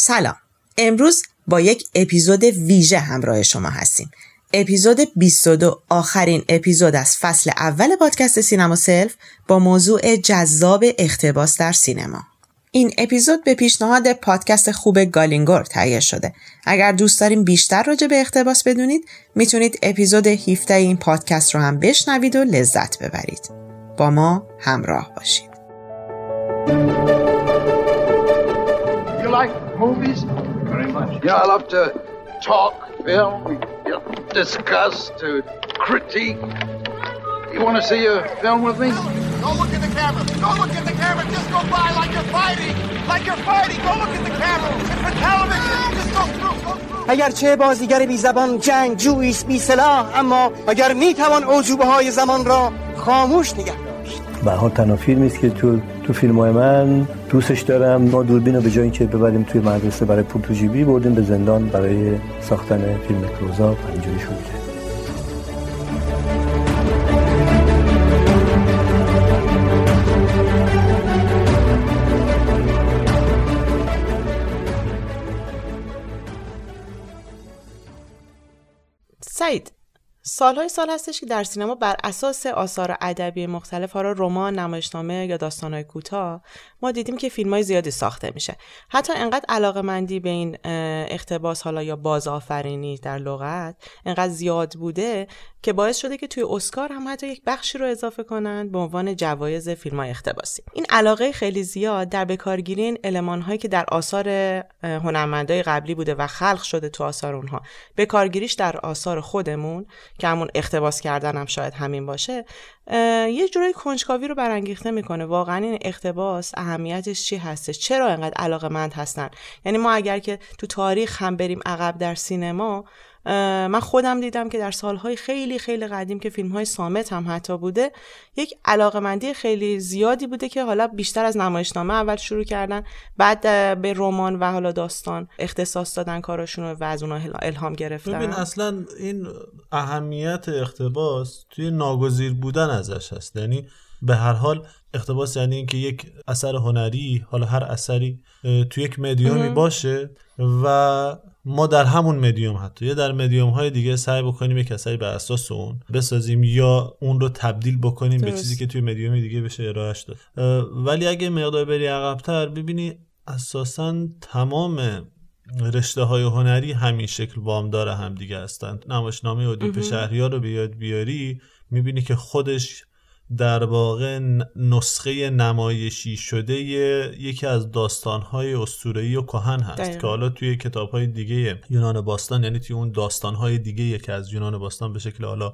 سلام. امروز با یک اپیزود ویژه همراه شما هستیم. اپیزود 22 آخرین اپیزود از فصل اول پادکست سینما سلف با موضوع جذاب اقتباس در سینما. این اپیزود به پیشنهاد پادکست خوب گالینگور تهیه شده. اگر دوست دارید بیشتر راجع به اقتباس بدونید می‌تونید اپیزود 17 این پادکست رو هم بشنوید و لذت ببرید. با ما همراه باشید. movies? Very much. Yeah, I love to talk film, you know, discuss, to critique. You want to see a film with me? Don't look at the camera. Don't look at the camera. Just go by like you're fighting. Like you're fighting. Don't look at the camera. It's for television. Just go through. Go through. اگرچه بازیگر بی زبان جنگ جویست بی سلاح اما اگر می توان عجوبه های زمان را خاموش نگه داشت به حال تنها فیلمی است که تو تو فیلم های من دوستش دارم. ما دوربین رو به جای اینکه ببریم توی مدرسه برای پول تو جیبی بردیم به زندان برای ساختن فیلم کلوزآپ اینجوری کرد سعید سالهای سال هستش که در سینما بر اساس آثار ادبی مختلف حالا رمان، نمایشنامه یا داستانهای کوتاه ما دیدیم که فیلم های زیادی ساخته میشه. حتی انقدر علاقه مندی به این اختباس حالا یا بازآفرینی در لغت انقدر زیاد بوده که باعث شده که توی اسکار هم حتی یک بخشی رو اضافه کنند به عنوان جوایز فیلم های اختباسی این علاقه خیلی زیاد در بکارگیری این المان هایی که در آثار هنرمندای قبلی بوده و خلق شده تو آثار اونها. بکارگیریش در آثار خودمون که همون اختباس کردن هم شاید همین باشه یه جورایی کنجکاوی رو برانگیخته می‌کنه. واقعا این اختباس اهمیتش چی هستش؟ چرا انقدر علاقه مند هستن؟ یعنی ما اگر که تو تاریخ هم بریم عقب در سینما من خودم دیدم که در سالهای خیلی خیلی قدیم که فیلم های سامت هم حتی بوده یک علاقمندی خیلی زیادی بوده که حالا بیشتر از نمایشنامه اول شروع کردن بعد به رمان و حالا داستان اختصاص دادن کاراشون رو و از اونها الهام گرفتن. ببین اصلا این اهمیت اختباس توی ناگزیر بودن ازش هست. یعنی به هر حال اقتباس یعنی اینکه یک اثر هنری حالا هر اثری توی یک مدیومی باشه و ما در همون مدیوم حتی. یا در مدیوم های دیگه سعی بکنیم یک اثری بر اساس اون بسازیم یا اون رو تبدیل بکنیم به چیزی که توی مدیوم دیگه بشه ارائهش داد. ولی اگه مقدار بری عقبتر ببینی اساسا تمام رشته های هنری همین شکل وام داره هم دیگه هستن. نمایشنامه اودیپ شهریار رو بیاد بیاری می‌بینی که خودش در واقع نسخه نمایشی شده یکی از داستانهای اسطوره‌ای و کهن هست دقیقا. که حالا توی کتابهای دیگه یونان باستان یعنی توی اون داستانهای دیگه یکی از یونان باستان به شکل حالا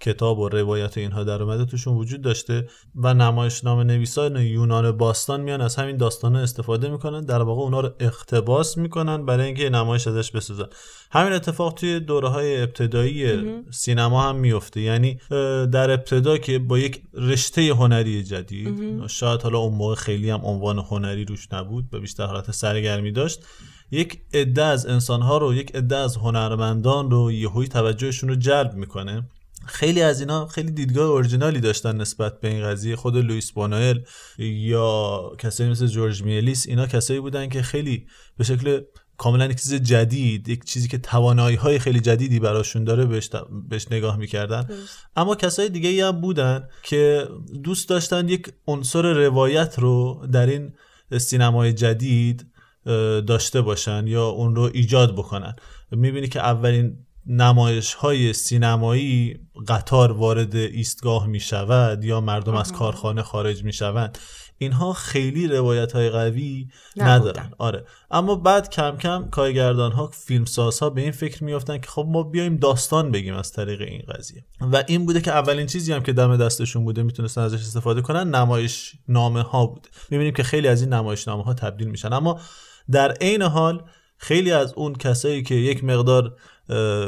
کتاب و روایت اینها در اومده توشون وجود داشته و نمایشنامه نویسان یونان باستان میان از همین داستان استفاده می‌کنن در واقع اونا رو اقتباس می‌کنن برای اینکه نمایش ازش بسازن همین اتفاق توی دوره های ابتدایی سینما هم میفته یعنی در ابتدا که با یک رشته هنری جدید. شاید حالا اون موقع خیلی هم عنوان هنری روش نبود و بیشتر حالت سرگرمی داشت. یک عده از انسانها رو یک عده از هنرمندان رو یهویی توجهشون رو جلب می‌کنه. خیلی از اینا خیلی دیدگاه اورجینالی داشتن نسبت به این قضیه. خود لوئیس بونوئل یا کسایی مثل جورج میلیس اینا کسایی بودن که خیلی به شکل کاملا یک چیز جدید یک چیزی که توانایی های خیلی جدیدی براشون داره بهش, بهش نگاه می‌کردن. اما کسای دیگه هم بودن که دوست داشتن یک عنصر روایت رو در این سینمای جدید داشته باشن یا اون رو ایجاد بکنن. می‌بینی که اولین نمایش های سینمایی قطار وارد ایستگاه می شود یا مردم از کارخانه خارج می شوند اینها خیلی روایت های قوی ندارن. آره. اما بعد کم کم کارگردان ها فیلمساز ها به این فکر میافتن که خب ما بیایم داستان بگیم از طریق این قضیه. و این بوده که اولین چیزی هم که دم دستشون بوده می‌تونستن ازش استفاده کنن نمایش نامه ها بوده می‌بینیم که خیلی از این نمایش نامه ها تبدیل میشن. اما در عین حال خیلی از اون کسایی که یک مقدار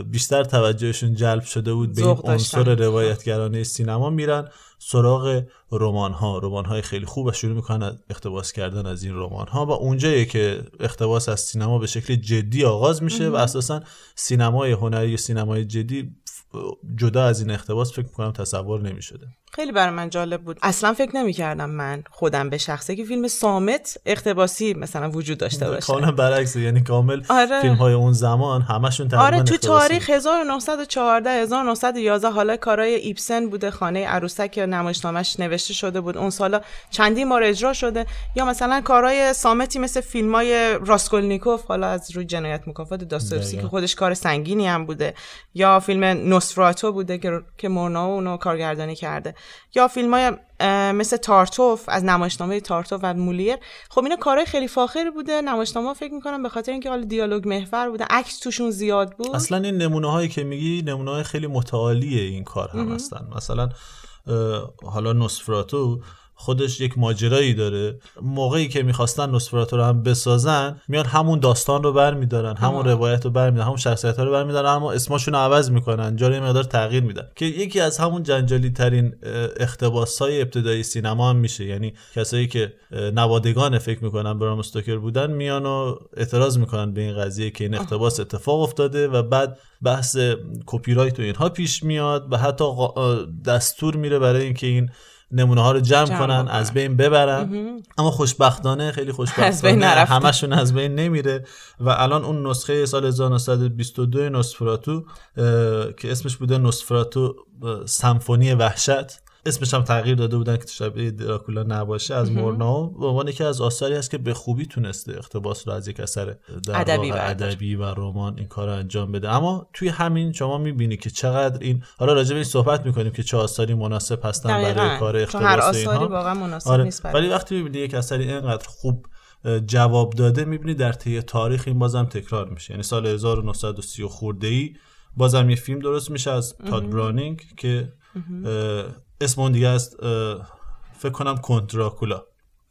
بیشتر توجهشون جلب شده بود به این عنصر روایتگرانه سینما میرن سراغ رمان ها رمان های خیلی خوب و شروع می‌کنن از اقتباس کردن از این رمان ها و اونجاییه که اقتباس از سینما به شکل جدی آغاز میشه و اساسا سینمای هنری و سینمای جدی جدا از این اقتباس فکر می‌کنم تصور نمی‌شده. خیلی برای من جالب بود اصلا فکر نمی‌کردم من خودم به شخصه که فیلم سامت اقتباسی مثلا وجود داشته باشه کاملا برعکس یعنی کامل آره. فیلم های اون زمان همشون تقریبا آره تو. تاریخ 1914 1911 حالا کارای ایبسن بوده خانه عروسک که نمایشنامش نوشته شده بود اون سالا چندین بار اجرا شده یا مثلا کارای سامتی مثل فیلم های راسکولنیکوف حالا از روی جنایت مکافات داستوفسکی دقیقا. که خودش کار سنگینی هم بوده یا فیلم نوسفراتو بوده که که مورناو اونو کارگردانی کرده یا فیلم های مثل تارتوف از نمایشنامه تارتوف و مولیر. خب اینا کارهای خیلی فاخری بوده. نمایشنامه فکر می‌کنم به خاطر اینکه حالا دیالوگ محور بوده عکس توشون زیاد بود. اصلا این نمونه هایی که میگی نمونه های خیلی متعالی این کار هم هستن. مثلا حالا نوسفراتو خودش یک ماجرایی داره. موقعی که می‌خواستن نوسفراتو رو هم بسازن میان همون داستان رو برمیدارن همون روایت رو برمیدارن همون شخصیت ها رو برمیدارن اما اسمشون رو عوض می‌کنن جاری یه مقدار تغییر میدن که یکی از همون جنجالی ترین اختباس های ابتدایی سینما هم میشه. یعنی کسایی که نوادگان فکر می‌کنن برام استوکر بودن میان و اعتراض می‌کنن به این قضیه که این اقتباس اتفاق افتاده و بعد بحث کپی رایت و اینها پیش میاد و حتی دستور میره برای اینکه این نمونه ها رو جمع, جمع کنن بکنن. از بین ببرن اما خوشبختانه خیلی از بین خوشبختانه. همشون از بین نمیره و الان اون نسخه سال 1922 نوسفراتو که اسمش بوده نوسفراتو سمفونی وحشت اسمش هم تغییر داده بودن که شبیه دراکولا نباشه از مورناو. به عنوان یکی از آثاری هست که به خوبی تونسته اقتباس رو از یک اثر ادبی و رمان این کار رو انجام بده. اما توی همین شما می‌بینی که چقدر این حالا راجع به این صحبت می‌کنیم که چه آثاری مناسب هستن برای. کار چون هر اقتباس آثاری واقعا مناسب آره. نیست ولی وقتی می‌بینی یک اثری اینقدر خوب جواب داده می‌بینی در طی تاریخ این بازم تکرار میشه. یعنی سال 1930 خورده ای بازم یه فیلم درست میشه از تاد برانینگ که اسم اون دیگه است فکر کنم کنتراکولا.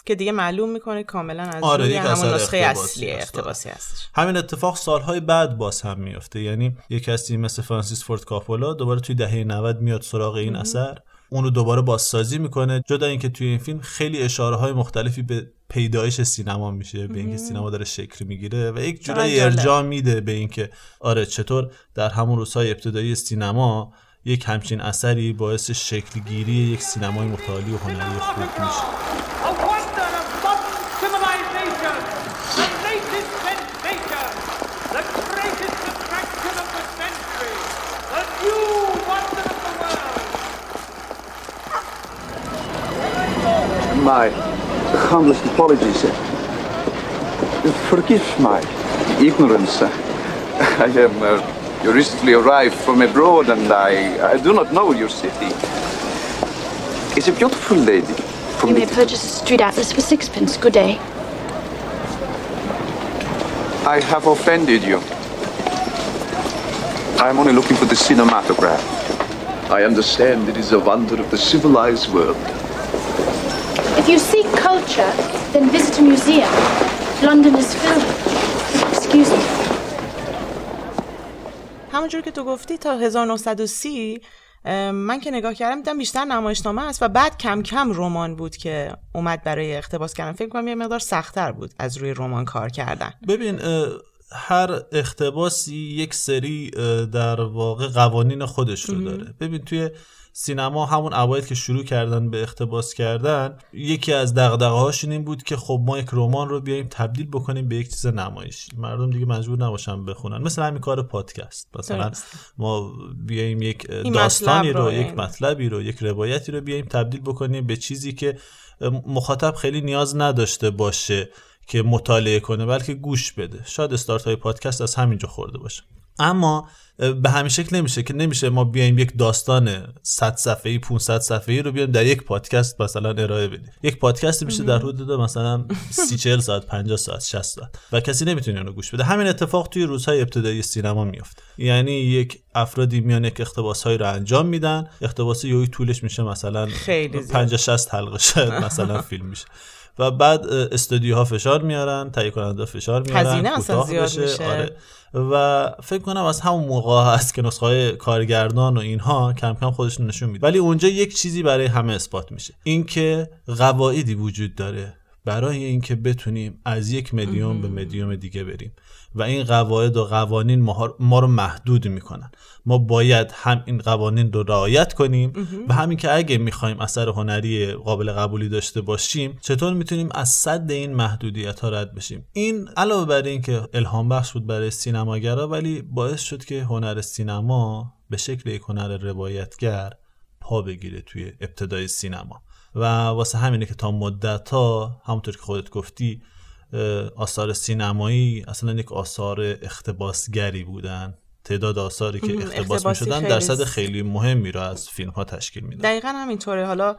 که دیگه معلوم می‌کنه کاملا از آره، همون نسخه اصلی هست. اقتباسی هستش. همین اتفاق سالهای بعد باز هم میفته یعنی یک کسی مثل فرانسیس فورد کاپولا دوباره توی دهه 90 میاد سراغ این اثر. اون رو دوباره بازسازی می‌کنه جدا اینکه توی این فیلم خیلی اشاره های مختلفی به پیدایش سینما میشه به اینکه سینما داره شکل می‌گیره و یک جورایی. ارجاع میده به اینکه آره چطور در همون روزهای ابتدایی سینما یک همچین اثری باعث شکل گیری یک سینمای متعالی و هنری خوب میشه My humblest apologies. Forgive my ignorance. I am. Uh... you recently arrived from abroad and I, I do not know your city. It's a beautiful lady from You may purchase a street atlas for sixpence. Good day. I have offended you. I am only looking for the cinematograph. I understand it is a wonder of the civilized world. If you seek culture, then visit a museum. London is filled. Excuse me. همونجور که تو گفتی تا 1930 اه، من که نگاه کردم دیدم بیشتر نمایشنامه است و بعد کم کم رمان بود که اومد برای اقتباس کردن. فکر کنم یه مقدار سختتر بود از روی رمان کار کردن. ببین هر اقتباسی یک سری در واقع قوانین خودش رو داره. ببین توی سینما همون اوایل که شروع کردن به اقتباس کردن یکی از دغدغه هاشون این بود که خب ما یک رمان رو بیایم تبدیل بکنیم به یک چیز نمایشی مردم دیگه مجبور نباشن بخونن. مثل همین کار پادکست. مثلا درست. ما بیایم یک داستانی رو رو یک یعنی. مطلبی رو یک روایتی رو بیایم تبدیل بکنیم به چیزی که مخاطب خیلی نیاز نداشته باشه که مطالعه کنه بلکه گوش بده. شاید استارت های پادکست از همینجا خورده باشه. اما به همین شکل نمیشه که نمیشه ما بیایم یک داستان 100 صفحه‌ای 500 صفحه‌ای رو بیایم در یک پادکست مثلا ارائه بدیم. یک پادکست میشه در حدود مثلا 30 40 ساعت 50 ساعت 60 ساعت. و کسی نمی‌تونه اونو گوش بده. همین اتفاق توی روزهای ابتدایی سینما میفته یعنی یک افرادی میان یک اقتباسهایی رو انجام میدن. اقتباس یوی طولش میشه مثلا خیلی زیاد. 50 60 حلقه شاید مثلا فیلم میشه. و بعد استودیوها فشار میارن تهیه کننده فشار میارن هزینه اصلا زیاد بشه. میشه. آره. و فکر کنم از همون موقع هست که نسخه های کارگردان و اینها کم کم خودشون نشون میده ولی اونجا یک چیزی برای همه اثبات میشه اینکه قواعدی وجود داره برای اینکه بتونیم از یک مدیوم به مدیوم دیگه بریم. و این قواعد و قوانین ما, رو محدود می‌کنن. ما باید هم این قوانین رو رعایت کنیم و همین که اگه می‌خوایم اثر هنری قابل قبولی داشته باشیم چطور می‌تونیم از صد این محدودیت ها رد بشیم؟ این علاوه بر این که الهام بخش بود برای سینماگرا ولی باعث شد که هنر سینما به شکل یک هنر روایتگر پا بگیره توی ابتدای سینما. و واسه همینه که تا مدت ها همونطور که خودت گفتی آثار سینمایی اصلا یک آثار اختباسگری بودن. تعداد آثاری که اختباس می شدن درصد خیلی مهمی را از فیلم ها تشکیل میدن دقیقا همینطوره. حالا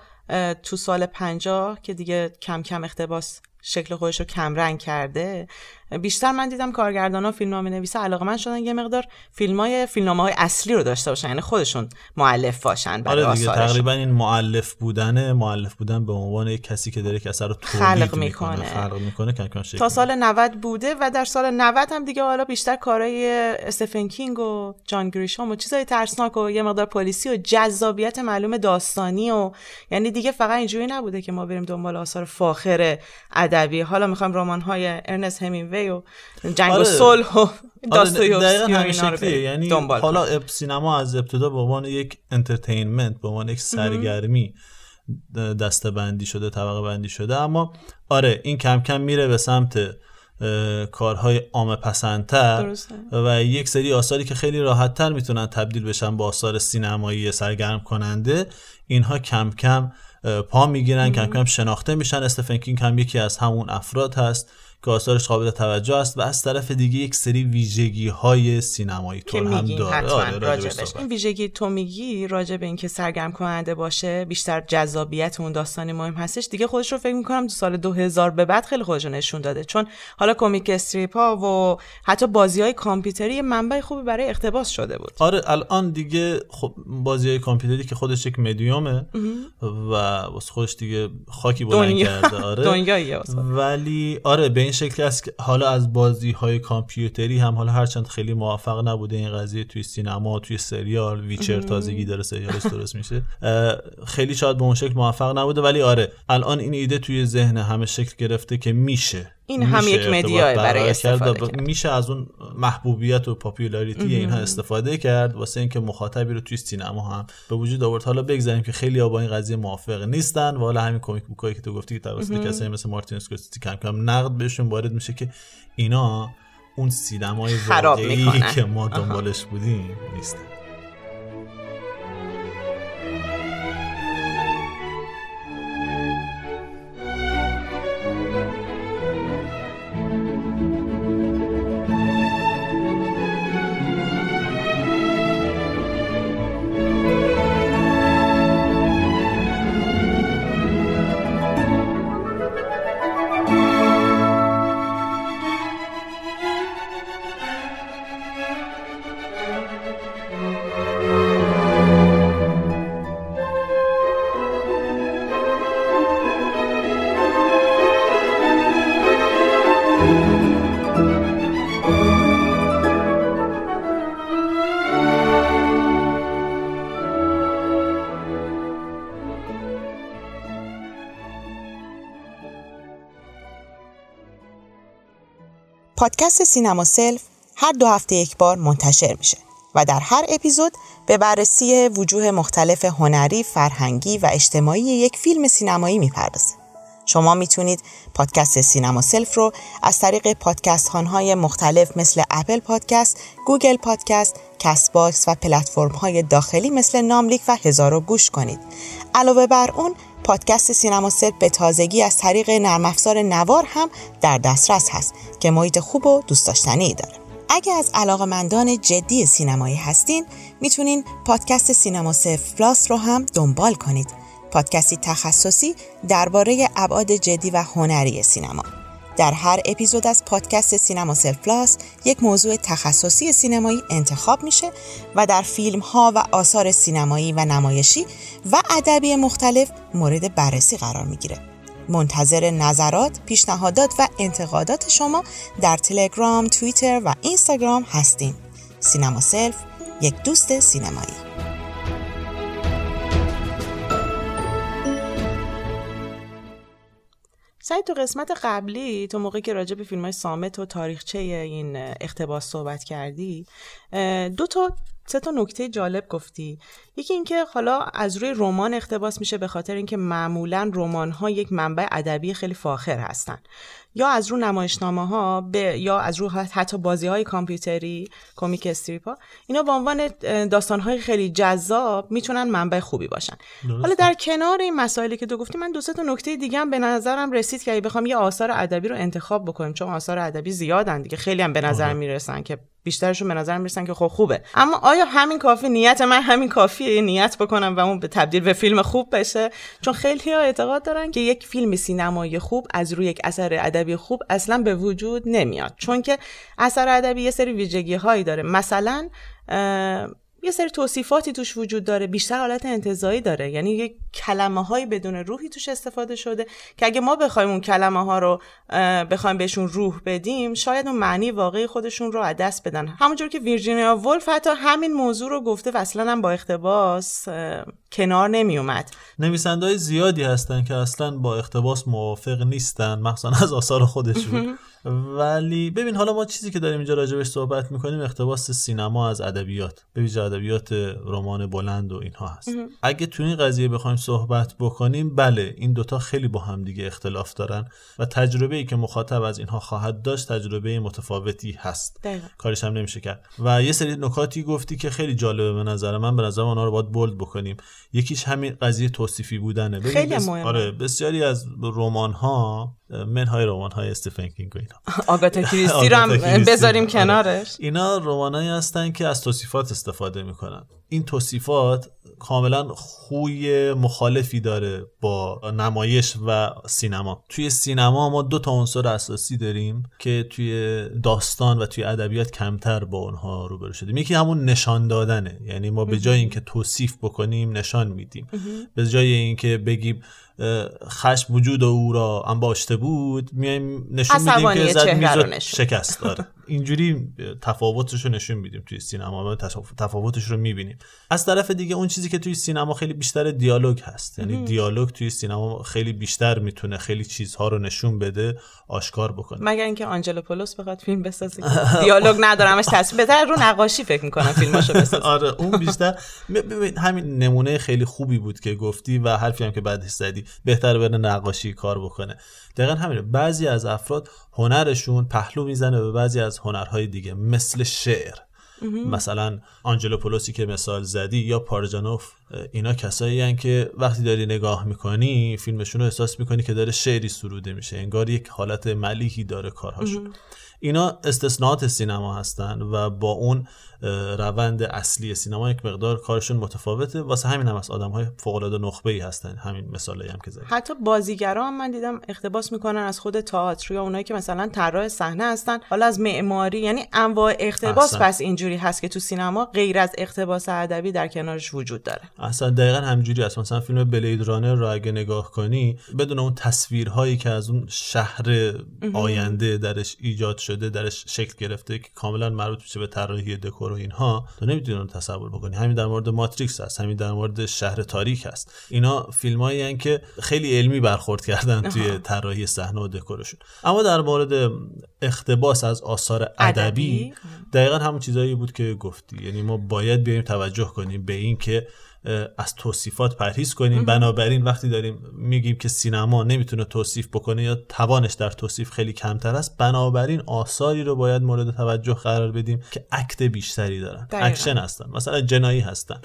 تو سال پنجاه که دیگه کم کم اقتباس شکل خودش رو کم رنگ کرده بیشتر من دیدم کارگردان ها فیلم نامه نویسه علاقه من شدن یه مقدار فیلم های فیلم های اصلی رو داشته باشن یعنی خودشون معلف باشن برای آره دیگه آثارشون. تقریبا این معلف بودنه معلف بودن به عنوان یک کسی که داره یک اثر رو تولید خلق می‌کنه می‌کنه. خلق می‌کنه شکل تا. سال 90 بوده و در سال 90 هم دیگه حالا بیشتر کارهای استفن کینگ و جان گریشام و چیزای ترسناک و یه مقدار پلیسی و جذابیت معلوم داستانی و یعنی دیگه فقط اینجوری نبوده که ما بریم دنبال آثار فاخر ادبی حالا می‌خوایم رمان های ارنست همینوی و جنگ و آره. صلح و آره داستایوفسکی دقیقا و اینا رو بریم یعنی دنبال حالا. اب- سینما از ابتدا به عنوان یک entertainment به عنوان یک سرگرمی دسته بندی شده طبقه بندی شده. اما آره این کم کم میره به سمت کارهای عامه پسندتر درسته. و یک سری آثاری که خیلی راحت تر می‌تونن تبدیل بشن به آثار سینمایی سرگرم کننده اینها کم کم پا می‌گیرن کم کم شناخته میشن. استفن کینگ هم یکی از همون افراد هست. که آثارش قابل توجه است و از طرف دیگه یک سری ویژگی های سینمایی طور هم داره آره، راجبش. این ویژگی تو میگی راجع به اینکه سرگرم کننده باشه بیشتر جذابیت اون داستانی مهم هستش. دیگه خودش رو فکر می‌کنم تو سال 2000 به بعد خیلی خودش رو نشون داده. چون حالا کمیک استریپ ها و حتی بازی های کامپیوتری منبع خوبی برای اقتباس شده بود. آره الان دیگه خب بازی های کامپیوتری که خودش یک مدیومه و واسه خودش دیگه خاکی بلند کرده. آره. دنیاییه. ولی آره به این شکل است که حالا از بازی های کامپیوتری هم حالا هرچند خیلی موفق نبوده این قضیه توی سینما توی سریال ویچر تازگی داره سریالش درست میشه. خیلی شاید به اون شکل موفق نبوده ولی آره الان این ایده توی ذهن همه شکل گرفته که میشه. این هم یک media ه برای استفاده ب- کرد. میشه از اون محبوبیت و popularity اینها استفاده کرد. واسه اینکه مخاطبی رو توی سینما هم به وجود آورد. حالا بگذاریم که خیلی با این قضیه موافق نیستن و حالا همین comic book ایی که تو گفتی که توسط کسایی مثل مارتین اسکورسیزی کم کم نقد بهشون وارد میشه که اینا اون سینمای واقعی. که ما دنبالش بودیم نیستن. پادکست سینما سلف هر دو هفته یک بار منتشر میشه و در هر اپیزود به بررسی وجوه مختلف هنری، فرهنگی و اجتماعی یک فیلم سینمایی می‌پردازه. شما می‌تونید پادکست سینما سلف رو از طریق پادکست های مختلف مثل اپل پادکست، گوگل پادکست، کست باکس و پلتفرم های داخلی مثل ناملیک و هزارو گوش کنید. علاوه بر اون پادکست سینما سلف به تازگی از طریق نرم افزار نوار هم در دسترس هست که محیط خوب و دوست داشتنی داره. اگه از علاقمندان جدی سینمایی هستین می‌تونین پادکست سینما سلف پلاس رو هم دنبال کنید. پادکستی تخصصی درباره ابعاد جدی و هنری سینما. در هر اپیزود از پادکست سینما سلف پلاس یک موضوع تخصصی سینمایی انتخاب میشه و در فیلم ها و آثار سینمایی و نمایشی و ادبی مختلف مورد بررسی قرار می‌گیره. منتظر نظرات، پیشنهادات و انتقادات شما در تلگرام، توییتر و اینستاگرام هستیم. سینما سلف یک دوست سینمایی. سعید تو قسمت قبلی تو موقعی که راجع به فیلم های صامت و تاریخچه این اقتباس صحبت کردی دو تا سه تا نکته جالب گفتی. یکی اینکه حالا از روی رمان اقتباس میشه به خاطر اینکه معمولا رمان ها یک منبع ادبی خیلی فاخر هستن. یا از رو نمایشنامه ها به یا از رو حتی بازی های کامپیوتری کمیک استریپ ها اینا به عنوان داستان های خیلی جذاب می‌تونن منبع خوبی باشن. حالا در کنار این مسائلی که تو گفتی من دو سه تا نکته دیگه هم به نظرم رسید که اگه بخوام یه آثار ادبی رو انتخاب بکنیم چون آثار ادبی زیادن دیگه خیلی هم به نظر می‌رسن که بیشترشون به نظر می‌رسن که خب خوبه. اما آیا همین کافی نیت؟ من همین کافیه یه نیت بکنم و اون به تبدیل به فیلم خوب بشه؟ چون خیلی ها اعتقاد دارن که یک فیلم سینمایی خوب از روی یک اثر ادبی خوب اصلا به وجود نمیاد. چون که اثر ادبی یه سری ویژگی هایی داره. مثلا یه سری توصیفاتی توش وجود داره. بیشتر حالت انتظایی داره. یعنی یک کلمه هایی بدون روحی توش استفاده شده که اگه ما بخوایم اون کلمه ها رو بخوایم بهشون روح بدیم شاید اون معنی واقعی خودشون رو از دست بدن. همونجور که ویرجینیا ولف حتی همین موضوع رو گفته و اصلا هم با اقتباس اه، کنار نمی اومد نویسنده های زیادی هستن که اصلا با اقتباس موافق نیستن مخصوصا از آثار خودشون. ولی ببین حالا ما چیزی که داریم اینجا راجبش صحبت می‌کنیم اقتباس سینما از ادبیات به ویژه ادبیات رمان بلند و اینها هست. اگه تو این قضیه بخوایم صحبت بکنیم بله این دوتا خیلی با هم دیگه اختلاف دارن و تجربه ای که مخاطب از اینها خواهد داشت تجربه متفاوتی هست دقیقا. کارش هم نمیشه کرد و یه سری نکاتی گفتی که خیلی جالبه به نظر من به نظر اونا رو باید بولد بکنیم یکیش همین قضیه توصیفی بودنه خیلی بس- مهمه. آره بسیاری از رمان ها منهای رمان های استیفن کینگ و اینا. آگاتا کریستی رو هم. بذاریم آره. کنارش. اینا رمانایی هستن که از توصیفات استفاده می‌کنن. این توصیفات کاملا خوی مخالفی داره با نمایش و سینما. توی سینما ما دو تا عنصر اساسی داریم که توی داستان و توی ادبیات کمتر با اونها روبرو شدیم. یکی همون نشان دادنه. یعنی ما به جای اینکه توصیف بکنیم نشان میدیم. به جای اینکه بگیم خشم وجود او را انباشته بود میایم نشون میدیم که زد میز. شکست داره اینجوری تفاوتش رو نشون میدیم توی سینما تفاوتش رو می‌بینیم. از طرف دیگه اون چیزی که توی سینما خیلی بیشتر دیالوگ هست. یعنی دیالوگ توی سینما خیلی بیشتر می‌تونه خیلی چیزها رو نشون بده آشکار بکنه. مگر اینکه آنجلو پولوس بخواد فیلم بسازه دیالوگ نداره همش تصویر بهتر رو نقاشی فکر می‌کنم فیلماشو بسازه. آره اون بیشتر همین نمونه خیلی خوبی بود که گفتی و حرفی هم که بعدش زدی. بهتر بره نقاشی کار بکنه. دقیقا همینه. بعضی از افراد هنرشون پهلو می‌زنه به بعضی از هنرهای دیگه مثل شعر. مثلا آنجلو پولوسی که مثال زدی یا پارجانوف اینا کسایی هن که وقتی داری نگاه می‌کنی فیلمشون رو احساس می‌کنی که داره شعری سروده میشه. انگار یک حالت ملیحی داره کارهاشون. اینا استثناءات سینما هستن و با اون روند اصلی سینما یک مقدار کارشون متفاوته. واسه همین هم از آدم های فوق العاده نخبه ای هستن. همین مثالی هم که زدی حتی بازیگرا هم من دیدم اقتباس می‌کنن از خود تئاتر. یا اونایی که مثلا طراح صحنه هستن حالا از معماری یعنی انواع اقتباس. پس اینجوری هست که تو سینما غیر از اقتباس ادبی در کنارش وجود داره. اصلا دقیقا همینجوری هست. مثلا فیلم بلید رانر رو اگه نگاه کنی بدون اون تصویرهایی که از اون شهر آینده درش ایجاد شده درش شکل گرفته که کاملا مربوط میشه به طراحی دکور و اینها تو نمی‌تونی تصور بکنی. همین در مورد ماتریکس هست همین در مورد شهر تاریک هست. اینا فیلمایی که خیلی علمی برخورد کردن توی طراحی صحنه و دکورشون. اما در مورد اقتباس از آثار ادبی. دقیقا همون چیزایی بود که گفتی. یعنی ما باید بیایم توجه کنیم به این که اه، از توصیفات پرهیز کنیم بنابراین وقتی داریم میگیم که سینما نمی‌تونه توصیف بکنه یا توانش در توصیف خیلی کمتر است بنابراین آثاری رو باید مورد توجه قرار بدیم که act بیشتری دارن دقیقاً. اکشن هستن مثلا جنایی هستن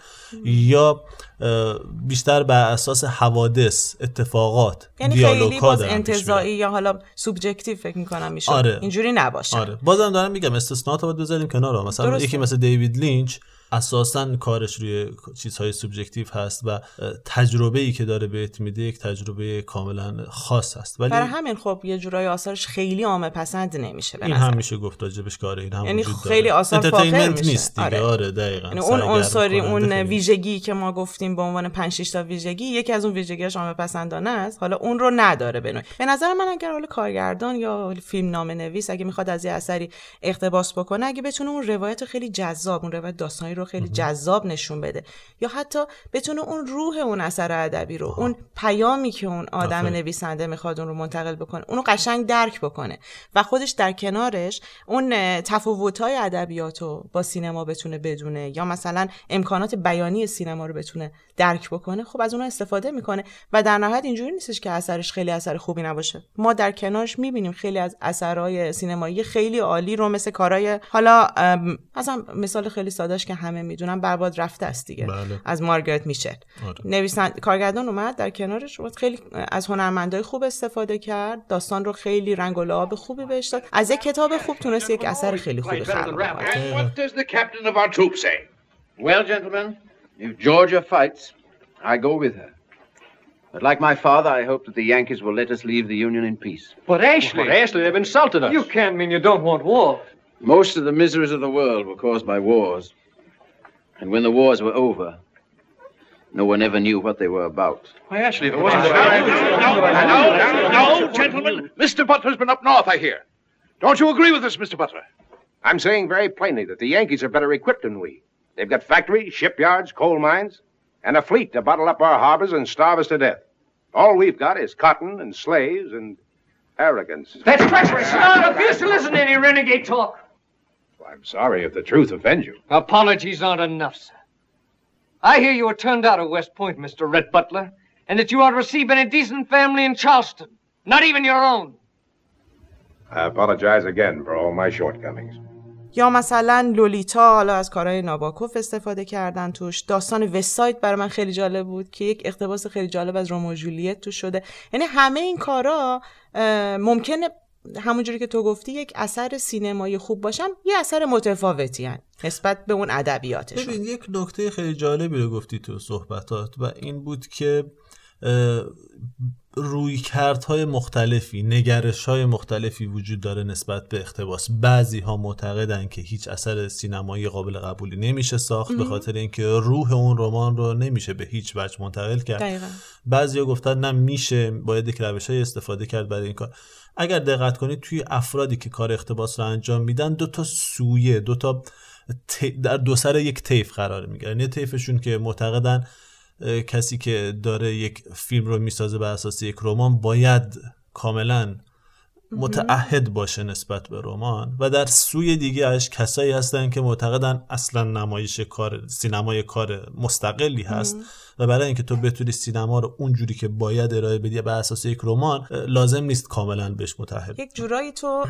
یا اه، بیشتر بر اساس حوادث اتفاقات یعنی خیلی باز. انتزاعی یا حالا subjective فکر می‌کنم میشه آره. اینجوری نباشه آره بازم دارم میگم استثناءات رو بذاریم کنار مثلا درسته. یکی مثل دیوید لینچ اساسا کارش روی چیزهای سوبژکتیو هست و تجربه ای که داره بهت میده یک تجربه کاملا خاص هست ولی برای همین خب یه جورای آثارش خیلی عامه پسند نمیشه به این هم میشه گفت راجبش کاره این هم یعنی وجود خیلی داره. آثار فاخر میشه. نیست دیگه آره. آره, دقیقاً یعنی اون عنصری اون. ویژگی که ما گفتیم به عنوان 5 6 تا ویژگی یکی از اون ویژگیاش عامه پسندانه است حالا اون رو نداره به نوعی. به نظر من اگر حالا کارگردان یا فیلم نامه نویس اگه می‌خواد از یه اثری اقتباس بکنه اگه بتونه اون روایت رو خیلی جذاب اون روایت داستانی رو رو خیلی جذاب نشون بده. یا حتی بتونه اون روح اون اثر ادبی رو اون پیامی که اون آدم. نویسنده می‌خواد اون رو منتقل بکنه اونو قشنگ درک بکنه و خودش در کنارش اون تفاوت‌های ادبیات رو با سینما بتونه بدونه یا مثلا امکانات بیانی سینما رو بتونه درک بکنه خب از اونها استفاده می‌کنه و در نهایت اینجوری نیستش که اثرش خیلی اثر خوبی نباشه. ما در کنارش می‌بینیم خیلی از اثرهای سینمایی خیلی عالی رو مثل کارهای حالا مثلا مثال خیلی سادهش که همه می‌دونن برباد رفته است دیگه بله. از مارگارت میشل آره. نویسند کارگردان اومد در کنارش اومد خیلی از هنرمندای خوب استفاده کرد داستان رو خیلی رنگ و لعاب خوبی بهش داد از یک کتاب خوب تونست یک اثر خیلی خوبی خلق بکنه And what does the captain of our troop say? Well, gentlemen, if Georgia fights, I go with her. But like my father, I hope that the Yankees will let us leave the Union in peace. But Ashley, Ashley, they've insulted us. you can't mean you don't want war. Most of the miseries of the world were caused by wars. And when the wars were over, no one ever knew what they were about. Why, Ashley, if it wasn't No, no, no, gentlemen. Mr. Butler's been up north, I hear. Don't you agree with this, Mr. Butler? I'm saying very plainly that the Yankees are better equipped than we. They've got factories, shipyards, coal mines, and a fleet to bottle up our harbors and starve us to death. All we've got is cotton and slaves and arrogance. That's treacherous. I refuse to listen to any renegade talk. I'm sorry if the truth offends you. Apologies aren't enough, sir. I hear you were turned out of West Point, Mr. Red Butler, and that you aren't receiving a decent family in Charleston. Not even your own. I apologize again for all my shortcomings. یا مثلا لولیتا حالا از کارهای ناباکوف استفاده کردن توش داستان وسایت برای من خیلی جالب بود که یک اقتباس خیلی جالب از رومو جولیت توش شده یعنی همه این کارا ممکنه همونجوری که تو گفتی یک اثر سینمایی خوب باشن یه اثر متفاوتی هن نسبت به اون ادبیاتشون. ببین یک نکته خیلی جالبی رو گفتی تو صحبتات و این بود که روی کردهای مختلفی نگرش های مختلفی وجود داره نسبت به اقتباس. بعضی ها معتقدن که هیچ اثر سینمایی قابل قبولی نمیشه ساخت به خاطر اینکه روح اون رمان رو نمیشه به هیچ وجه منتقل کرد. دقیقا. بعضی ها گفتن نه میشه باید یک روش های استفاده کرد برای این کار. اگر دقت کنید توی افرادی که کار اقتباس رو انجام میدن دو تا سویه دو تا ت- در دو سر یک طیف قرار می‌گیرن. یه طیفشون که معتقدن کسی که داره یک فیلم رو می‌سازه بر اساس یک رمان باید کاملا متعهد باشه نسبت به رمان و در سوی دیگه اش کسایی هستن که معتقدن اصلا نمایش کار سینمای کار مستقلی هست. و برای اینکه تو بتونی سینما رو اونجوری که باید ارائه بدی بر اساس یک رمان لازم نیست کاملا بهش متحد یک جورایی تو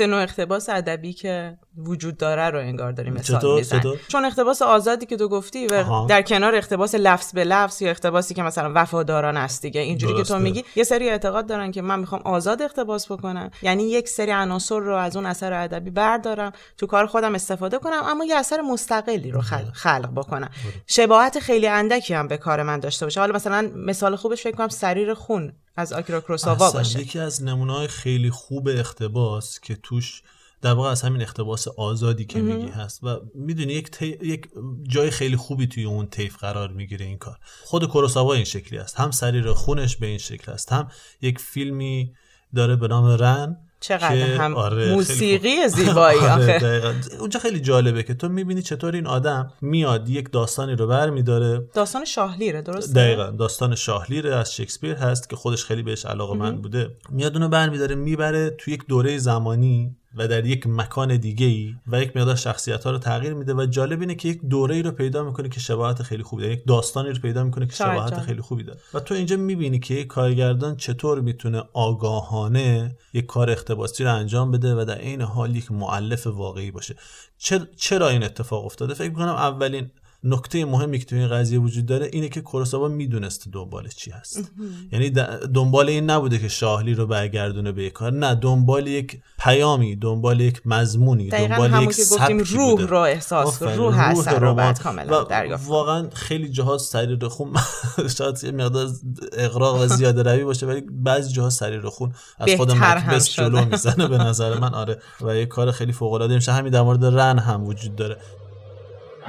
نوع اقتباس ادبی که وجود داره رو انگار داری مثال چطور؟ چطور؟ چون اقتباس آزادی که تو گفتی و آها. در کنار اقتباس لفظ به لفظ یا اقتباسی که مثلا وفاداران است دیگه اینجوری که تو. میگی یه سری اعتقاد دارن که من می‌خوام آزاد اقتباس بکنم یعنی یک سری عناصر رو از اون اثر ادبی بردارم تو کار خودم استفاده کنم اما یه اثر مستقلی رو خلق, خلق بکنم شباهت خیلی اندکی هم به کار من داشته باشه. حالا مثلا مثال خوبش فکر کنم سریر خون از آکیرا کروساوا. باشه. یکی از نمونه خیلی خوب اقتباس که توش در واقع از همین اقتباس آزادی که میگی هست و می‌دونی یک, تی- یک جای خیلی خوبی توی اون طیف قرار می‌گیره این کار. خود کوروساوا این شکلی است. هم سریر خونش به این شکل است. هم یک فیلمی داره به نام رن چقدر هم آره، موسیقی خوب. زیبایی آره،. اونجا خیلی جالبه که تو می‌بینی چطور این آدم میاد یک داستانی رو بر میداره داستان شاهلیره درسته؟ دقیقا. داستان شاهلیر از شکسپیر هست که خودش خیلی بهش علاقه من بوده. میاد اونو برمیداره می‌بره تو یک دوره زمانی. و در یک مکان دیگه ای و یک مقدار شخصیت ها رو تغییر میده و جالب اینه که یک دوره ای رو پیدا می‌کنه که شباهت خیلی خوبی داره یک داستانی رو پیدا می‌کنه که شباهت. خیلی خوبی داره. و تو اینجا می‌بینی که یک کارگردان چطور می‌تونه آگاهانه یک کار اقتباسی رو انجام بده و در عین حال یک مؤلف واقعی باشه. چر- چرا این اتفاق افتاده؟ فکر می‌کنم اولین نکته مهمی که تو این قضیه وجود داره اینه که کوروساوا می‌دونسته دنبالش چی هست. یعنی دنبال این نبوده که شاهلی رو برگردونه به کار. نه دنبال یک پیامی دنبال یک مضمونی دنبال یک که گفتیم سبکی روح بوده. رو احساس روح اثر رو. باید کاملا دریافت واقعا خیلی جاها سریر خون. شاید یه مقدار اقراق و زیاده روی باشه ولی بعضی جاها سریر خون از خود مکبس. جلو می‌زنه به نظر من. آره. و یه کار خیلی فوق العاده میشه همین در مورد رن هم وجود داره.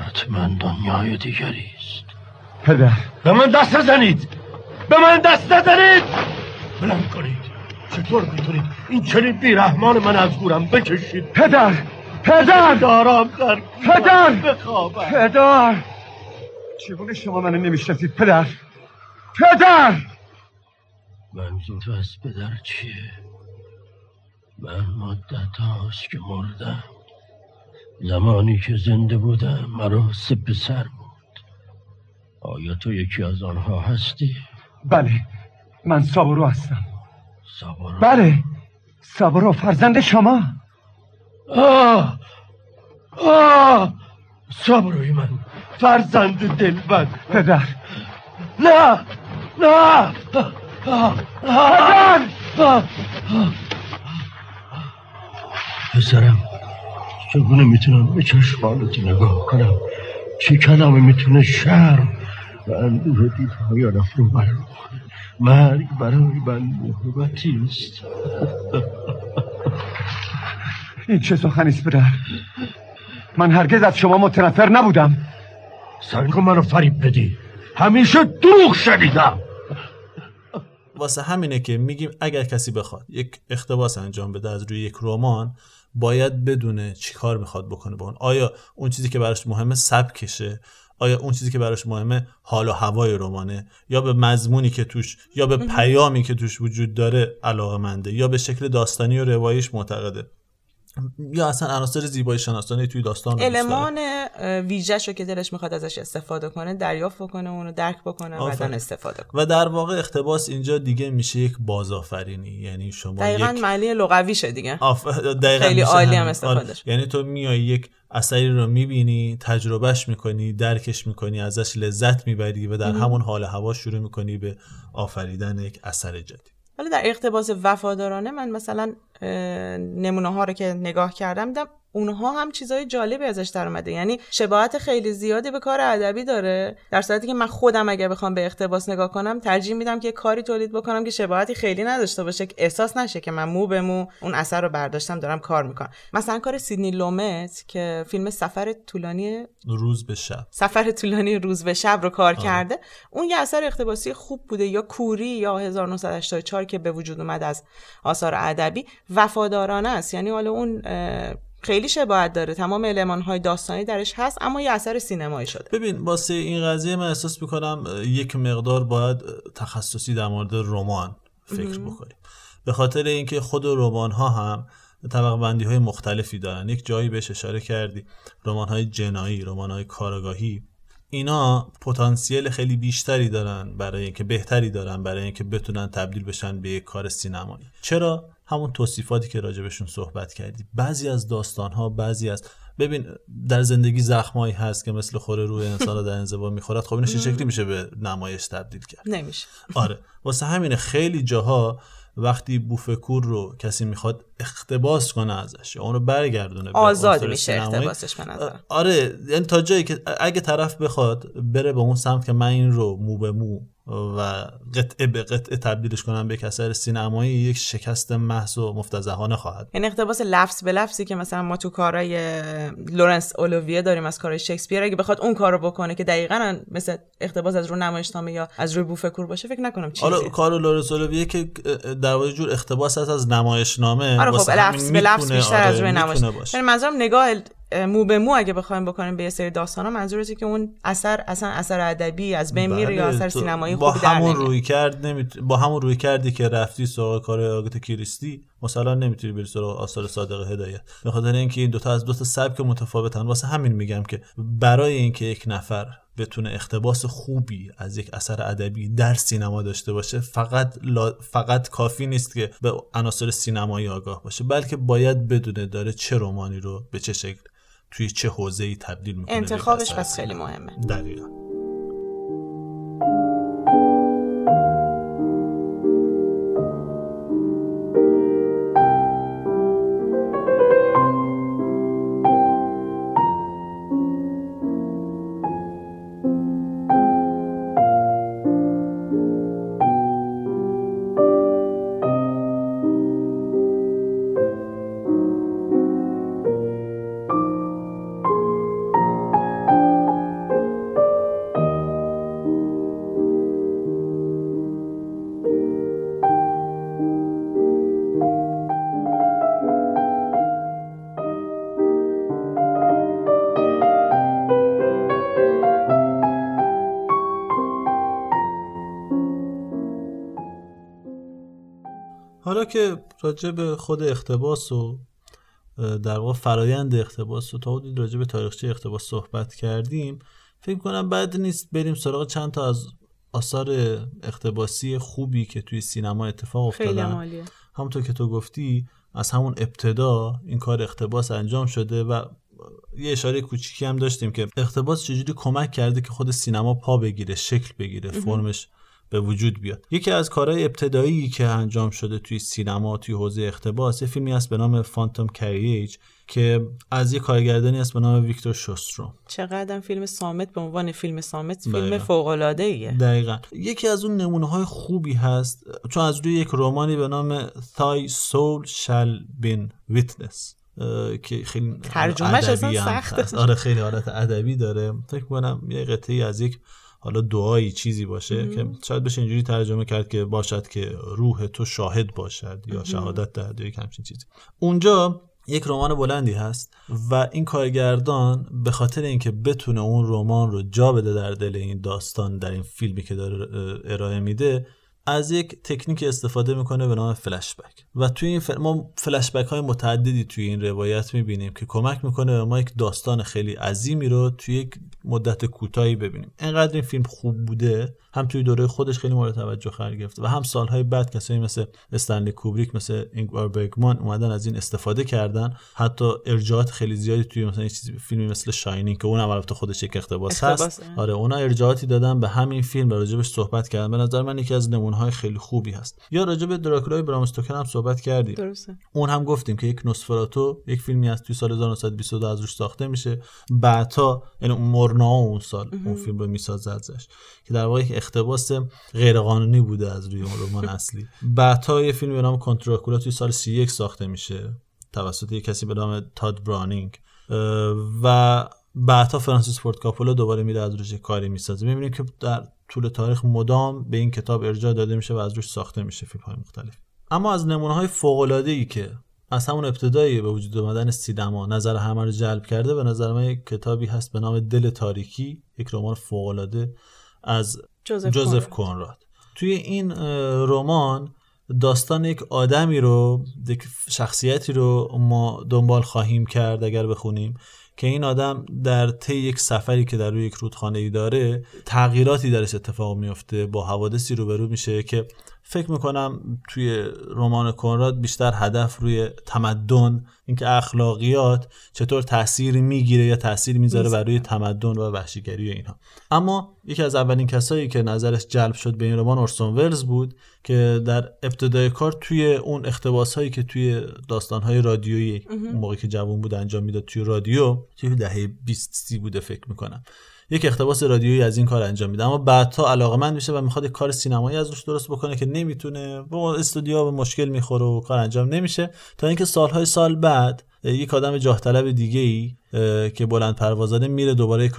حتما دنیای دیگری است. پدر. به من دست نزنید! به من دست نزنید! بلند کنید. چطور می‌تونید این چنین بیرحمان من از گورم بکشید؟ پدر. پدر. دارم در پدر. پدر. چگونه شما منو نمی‌شناسید پدر؟ پدر. منظور از پدر چیه؟ من مدت هاست که مردم. زمانی که زنده بودم مرا سه پسر بود. آیا تو یکی از آنها هستی؟ بله من سابرو هستم. سابرو بله سابرو فرزند شما. آه! آه! سابروی من فرزند دلبند پدر. نه! نه! پدر! پسرم. چگونه می‌تونم به چشمانت نگاه کنم. چه کلمه می‌تونه شرم و اندوه دیدهایانم رو برم مرگ برای من محبتی است این چه سخنی است پدر؟ من هرگز از شما متنفر نبودم. سعی کن منو فریب بدی. همیشه دروغ شنیدم. واسه همینه که میگیم اگر کسی بخواد یک اختباس انجام بده از روی یک رمان باید بدونه چی کار می‌خواد بکنه با اون. آیا اون چیزی که براش مهمه سبکشه؟ آیا اون چیزی که براش مهمه حال و هوای رمانه یا به مضمونی که توش یا به پیامی که توش وجود داره علاقه منده یا به شکل داستانی و روایش معتقده؟ یا اصلا عناصر زیبایی شناسانی توی داستان. المان ویژه‌شو که دلش می‌خواد ازش استفاده کنه دریافت بکنه اونو درک بکنه و. بعدن استفاده کنه و در واقع اقتباس اینجا دیگه میشه یک بازآفرینی یعنی شما دقیقا یک معنی لغویشه دیگه آف... دقیقاً خیلی میشه عالی. هم. آره. یعنی تو میای یک اثری رو می‌بینی تجربهش می‌کنی درکش می‌کنی ازش لذت می‌بری و در. همون حال هوا شروع می‌کنی به آفریدن یک اثر جدید ولی در اقتباس وفادارانه من مثلا نمونه ها رو که نگاه کردم دیدم اونها هم چیزای جالبی ازش در اومده. یعنی شباهت خیلی زیادی به کار ادبی داره. در صورتی که من خودم اگه بخوام به اقتباس نگاه کنم ترجیح میدم که کاری تولید بکنم که شباهتی خیلی نداشته باشه. که احساس نشه که من مو به مو اون اثر رو برداشتم دارم کار می‌کنم. مثلا کار سیدنی لومت که فیلم سفر طولانی روز به شب. سفر طولانی روز به شب رو کار کرده. اون یه اثر اقتباسی خوب بوده. یا کوری یا 1984 که به وجود اومد از آثار ادبی وفادارانه است. یعنی حالا اون خیلی شباهت داره. تمام علمان های داستانی درش هست اما یه اثر سینمایی شده. ببین واسه این قضیه من احساس می‌کنم یک مقدار باید تخصصی در مورد رمان فکر. بکنیم. به خاطر اینکه خود رمان ها هم طبق بندی های مختلفی دارن. یک جایی بهش اشاره کردی رمان های جنایی رمان های کارگاهی اینا پتانسیل خیلی بیشتری دارن برای اینکه بهتری دارن برای اینکه بتونن تبدیل بشن به یک کار سینمایی. چرا؟ همون توصیفاتی که راجبشون صحبت کردی. بعضی از داستان ها بعضی از ببین در زندگی زخمایی هست که مثل خوره روی انسان در انزوا می‌خورد. خب اینش شکلی میشه به نمایش تبدیل کرد؟ نمیشه. آره. واسه همینه خیلی جاها وقتی بوف کور رو کسی می‌خواد اقتباس کنه ازش یا اون رو برگردونه آزاد میشه اقتباسش نظرم آره. یعنی تا جایی که اگه طرف بخواد بره به اون سمت که من این رو مو به مو و قطعه به قطعه تبدیلش کنم به اثر سینمایی یک شکست محض و مفتضحانه خواهد یعنی اقتباس لفظ به لفظی که مثلا ما تو کارهای لورنس اولویه داریم از کارهای شکسپیر اگه بخواد اون کارو بکنه که دقیقا مثل اقتباس از رو نمایشنامه یا از روی بوف کور باشه فکر نکنم چیزی حالا کار لورسولویه که در واقع جور اقتباس هست از نمایشنامه. آره خب لفظ به لفظ بیشتر از روی آره، نمایش. می‌تونه باشه. یعنی منظورم نگاه مو به مو اگه بخوایم بکنیم به یه سری داستان ها منظورته که اون اثر اصلا اثر ادبی از بین میره یا بله، اثر سینمایی با همون. روی کرد نمیت... با همون روی کردی که رفتی سراغ کار آگت کریستی مثلا نمی‌تونی بری سراغ آثار صادق هدایت به خاطر اینکه این دوتا از دوتا سبک متفاوتن واسه همین میگم که برای اینکه یک نفر بتونه اقتباس خوبی از یک اثر ادبی در سینما داشته باشه فقط لا... فقط کافی نیست که به عناصر سینمایی آگاه باشه بلکه باید بدونه داره چه رمانی رو به چه شکل توی چه حوزه‌ای تبدیل می‌کنه انتخابش پس خیلی. مهمه دقیقا حالا که راجع به خود اختباس و در واقع فرایند اختباس و تا حدودی راجع به تاریخچه اختباس صحبت کردیم فکر کنم بد نیست بریم سراغ چند تا از آثار اختباسی خوبی که توی سینما اتفاق افتادن همونطور که تو گفتی از همون ابتدا این کار اختباس انجام شده و یه اشاره کوچیکی هم داشتیم که اختباس چجوری کمک کرده که خود سینما پا بگیره شکل بگیره. فرمش به وجود بیاد یکی از کارهای ابتدایی که انجام شده توی سینما توی حوزه اقتباس یه فیلمی هست به نام فانتوم کریج که از یه کارگردانی هست به نام ویکتور شوستروم چقدر فیلم سامت به عنوان فیلم سامت فیلم دقیقاً. فوق العاده ایه دقیقا یکی از اون نمونه های خوبی هست چون از روی یک رومانی به نام Thy Soul Shall Been Witness اه، که خیلی ترجمهش اصلا. هست. آره خیلی حالت ادبی داره فکر کنم یه قطعی از یک حالا دعایی چیزی باشه مهم. که شاید بشه اینجوری ترجمه کرد که باشد که روح تو شاهد باشد یا. شهادت دهد یا یک همچین چیزی اونجا یک رمان بلندی هست و این کارگردان به خاطر اینکه بتونه اون رمان رو جا بده در دل این داستان در این فیلمی که داره ارائه میده از یک تکنیک استفاده می‌کنه به نام فلش بک و توی این فل... ما فلش بک های متعددی توی این روایت می‌بینیم که کمک می‌کنه به ما یک داستان خیلی عظیمی رو توی یک مدت کوتاهی ببینیم. انقدر این فیلم خوب بوده هم توی دوره خودش خیلی مورد توجه قرار گرفته و هم سالهای بعد کسایی مثل استنلی کوبریک مثل اینگوار برگمان اومدن از این استفاده کردن. حتی ارجاعات خیلی زیادی توی مثلا چیزی فیلمی مثل شاینینگ که اونم البته خودش یک اقتباس هست. اقتباسه. آره اونا ارجاعاتی دادن به همین فیلم و راجبش صحبت کردن. به نظر من یکی از نمونه‌های خیلی خوبی هست. یا راجب دراکولای برام استوکر هم صحبت کردیم. درسته. اون هم گفتیم که یک نوسفراتو یک فیلمی از توی سال 1922 از روش ساخته میشه. بعدها یعنی اون مورنا اون سال اون. فیلم رو می‌سازه ازش که در واقع یک اقتباس غیرقانونی بوده از روی اون رمان اصلی. بعدها یه فیلم به نام کنتراکولا توی سال 31 ساخته میشه. توسط یک کسی به نام تاد برانینگ. و بعدها فرانسیس فورد کاپولا دوباره میره از روش کاری می‌سازه. می‌بینیم که در طول تاریخ مدام به این کتاب ارجاع داده میشه و از روش ساخته میشه فیلم های مختلف. اما از نمونه های فوق ای که از همون ابتدایی به وجود آمدن سینما نظر همه رو جلب کرده به نظر من یک کتابی هست به نام دل تاریکی یک رمان فوق از جوزف جوزف کنراد. توی این رمان داستان یک آدمی رو یک شخصیتی رو ما دنبال خواهیم کرد اگر بخونیم. که این آدم در طی یک سفری که در روی یک رودخانه ای داره تغییراتی درش اتفاق میفته با حوادثی روبرو میشه که فکر می‌کنم توی رمان کنراد بیشتر هدف روی تمدن اینکه اخلاقیات چطور تاثیر می‌گیره یا تاثیر می‌ذاره بر روی تمدن و وحشیگری و اینها. اما یکی از اولین کسایی که نظرش جلب شد به این رمان اورسون ولز بود که در ابتدای کار توی اون اقتباس هایی که توی داستان های رادیویی. اون موقعی که جوان بود انجام می‌داد توی رادیو توی دهه 20 سی بوده فکر می‌کنم. یک اقتباس رادیویی از این کار انجام میده. اما بعدها علاقمند میشه و می‌خواد یک کار سینمایی از روش درست بکنه که نمی‌تونه. با استودیو به مشکل می‌خوره و کار انجام نمیشه. تا اینکه سالهای سال بعد یک آدم جاه طلب دیگه ای که بلند پروازانه میره دوباره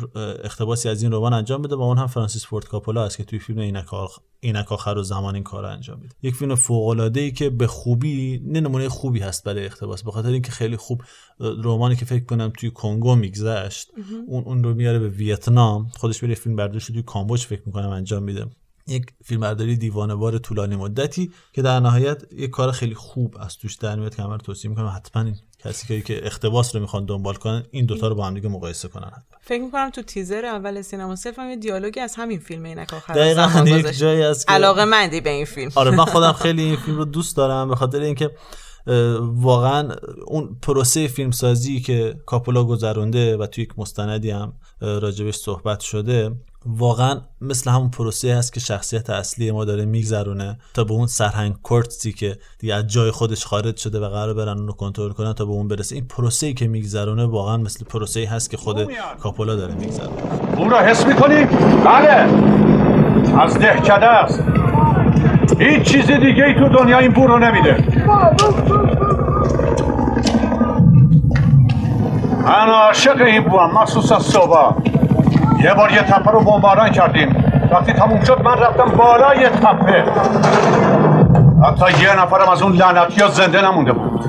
اقتباسی از این رمان انجام بده و اون هم فرانسیس فورد کاپولا است که توی فیلم اینک آخ- اینک آخر و زمان این کار انجام میده یک فیلم فوق العاده ای که به خوبی نه نمونه خوبی هست برای اقتباس به خاطر اینکه خیلی خوب رمانی که فکر کنم توی کنگو میگذشت. اون اون رو میاره به ویتنام خودش میره فیلم برداری توی کامبوج فکر می‌کنم انجام میده یک فیلم برداری دیوانوار طولانی مدتی که در نهایت یک کار خیلی خوب از توش در میاد که من رو توصیه می‌کنم حتما این کسی که- اقتباس رو می‌خوان دنبال کنن این دوتا رو با هم دیگه مقایسه کنن فکر می‌کنم تو تیزر اول سینما صرف هم یه دیالوگی از همین فیلم اینک آخر دقیقاً یک. جایی هست که- علاقه مندی به این فیلم آره من خودم خیلی این فیلم رو دوست دارم به خاطر اینکه واقعا اون پروسه فیلمسازی که کاپولا گذرونده و توی یک مستندی هم راجبش صحبت شده واقعا مثل همون پروسه هست که شخصیت اصلی ما داره میگذرونه تا به اون سرهنگ کورتسی که دیگه از جای خودش خارج شده و قرار برن اونو کنترل کنن تا به اون برسه. این پروسه ای که میگذرونه واقعا مثل پروسه هست که خود کاپولا داره میگذرونه او را حس می‌کنی؟ بله. از دهکده است. هیچ چیز دیگه ای تو دنیا این بو رو نمیده. من عاشق این بو هم مخصوصا صبح یه بار یه تپه رو بمباران کردیم. وقتی تموم شد من رفتم بالای تپه. حتی یه نفرم از اون لعنتی زنده نمونده بود.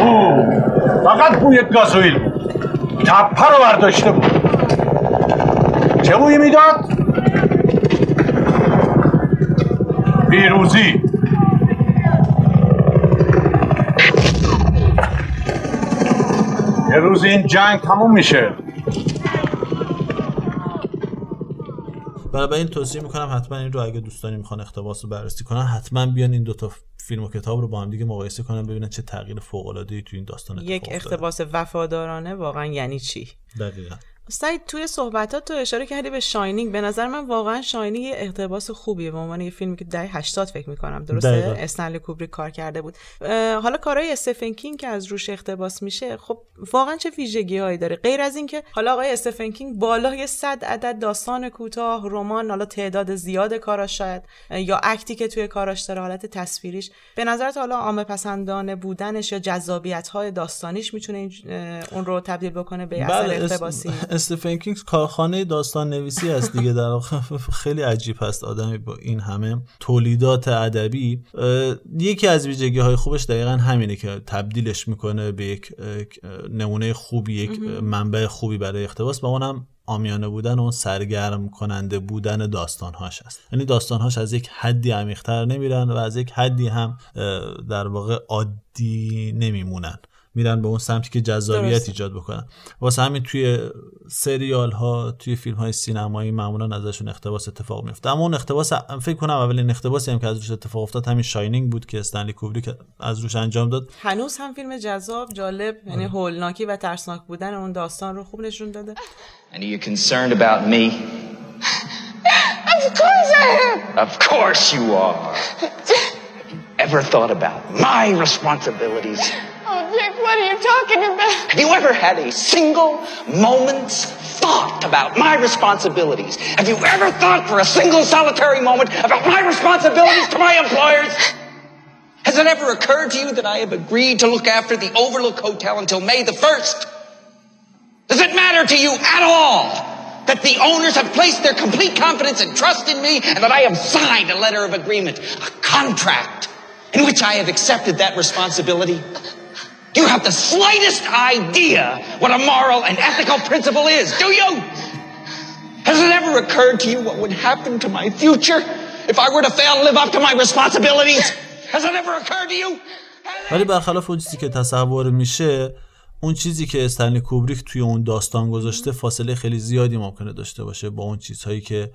او فقط بوی گازوئیل. بود تپه رو برداشته بود. چه بویی می‌داد؟ پیروزی یه روز این جنگ تموم میشه. بنابراین توصیه می‌کنم حتما این رو اگه دوستانی می‌خوان اقتباس رو بررسی کنن حتما بیان این دوتا فیلم و کتاب رو با هم دیگه مقایسه کنن ببینن چه تغییر فوق العاده ای تو این داستان یک. اقتباس وفادارانه واقعا یعنی چی؟ دقیقا. سعید توی صحبتات تو اشاره کردی به شاینینگ. به نظر من واقعا شاینینگ یه اقتباس خوبیه. به عنوان یه فیلمی که دهه 80 فکر می‌کنم. درسته؟ دقیقاً. استنلی کوبریک کار کرده بود. حالا کارهای استفن کینگ که از روش اقتباس میشه خب واقعا چه ویژگی هایی داره؟ غیر از اینکه حالا آقای استفن کینگ بالای 100 عدد داستان کوتاه رمان حالا تعداد زیاد کاراش شاید یا اکتی که توی کاراش داره حالت تصویریش. به نظرت حالا عامه پسندانه بودنش یا جذابیت های داستانیش می‌تونه اون رو تبدیل بکنه به اثر بله اس- اقتباسی؟ استفن کینگ کارخانه داستان نویسی است دیگه. در واقع خیلی عجیب هست آدمی با این همه تولیدات ادبی. یکی از ویژگی های خوبش دقیقا همینه که تبدیلش می‌کنه به یک نمونه خوبی یک. منبع خوبی برای اقتباس و اونم آمیانه بودن و سرگرم کننده بودن داستانهاش است. یعنی داستانهاش از یک حدی عمیقتر نمیرن و از یک حدی هم در واقع عادی نمیمونن. میرن به اون سمتی که جذابیت. ایجاد بکنن واسه همین توی سریال ها توی فیلم های سینمایی معمولا ازشون اقتباس اتفاق میفته اما اون اقتباس فکر کنم اولین اقتباسی هم که از روش اتفاق افتاد همین شاینینگ بود که استنلی کوبریک از روش انجام داد هنوز هم فیلم جذاب جالب یعنی آره. هولناکی و ترسناک بودن اون داستان رو خوب نشون داده And are you concerned about me? Of course I am. Of course you are. Have you ever thought about my responsibilities? Dick, what are you talking about? Have you ever had a single moment's thought about my responsibilities? Have you ever thought for a single solitary moment about my responsibilities to my employers? Has it ever occurred to you that I have agreed to look after the Overlook Hotel until May the 1st? Does it matter to you at all that the owners have placed their complete confidence and trust in me and that I have signed a letter of agreement, a contract in which I have accepted that responsibility? Do you have the slightest idea what a moral and ethical principle is? Do you? Has it ever occurred to you what would happen to my future if I were to fail to live up to my responsibilities? Has it ever occurred to you? ولی برخلاف اون چیزی که تصور میشه اون چیزی که استنلی کوبریک توی اون داستان گذاشته فاصله خیلی زیادی ممکنه داشته باشه با اون چیزهایی که اه،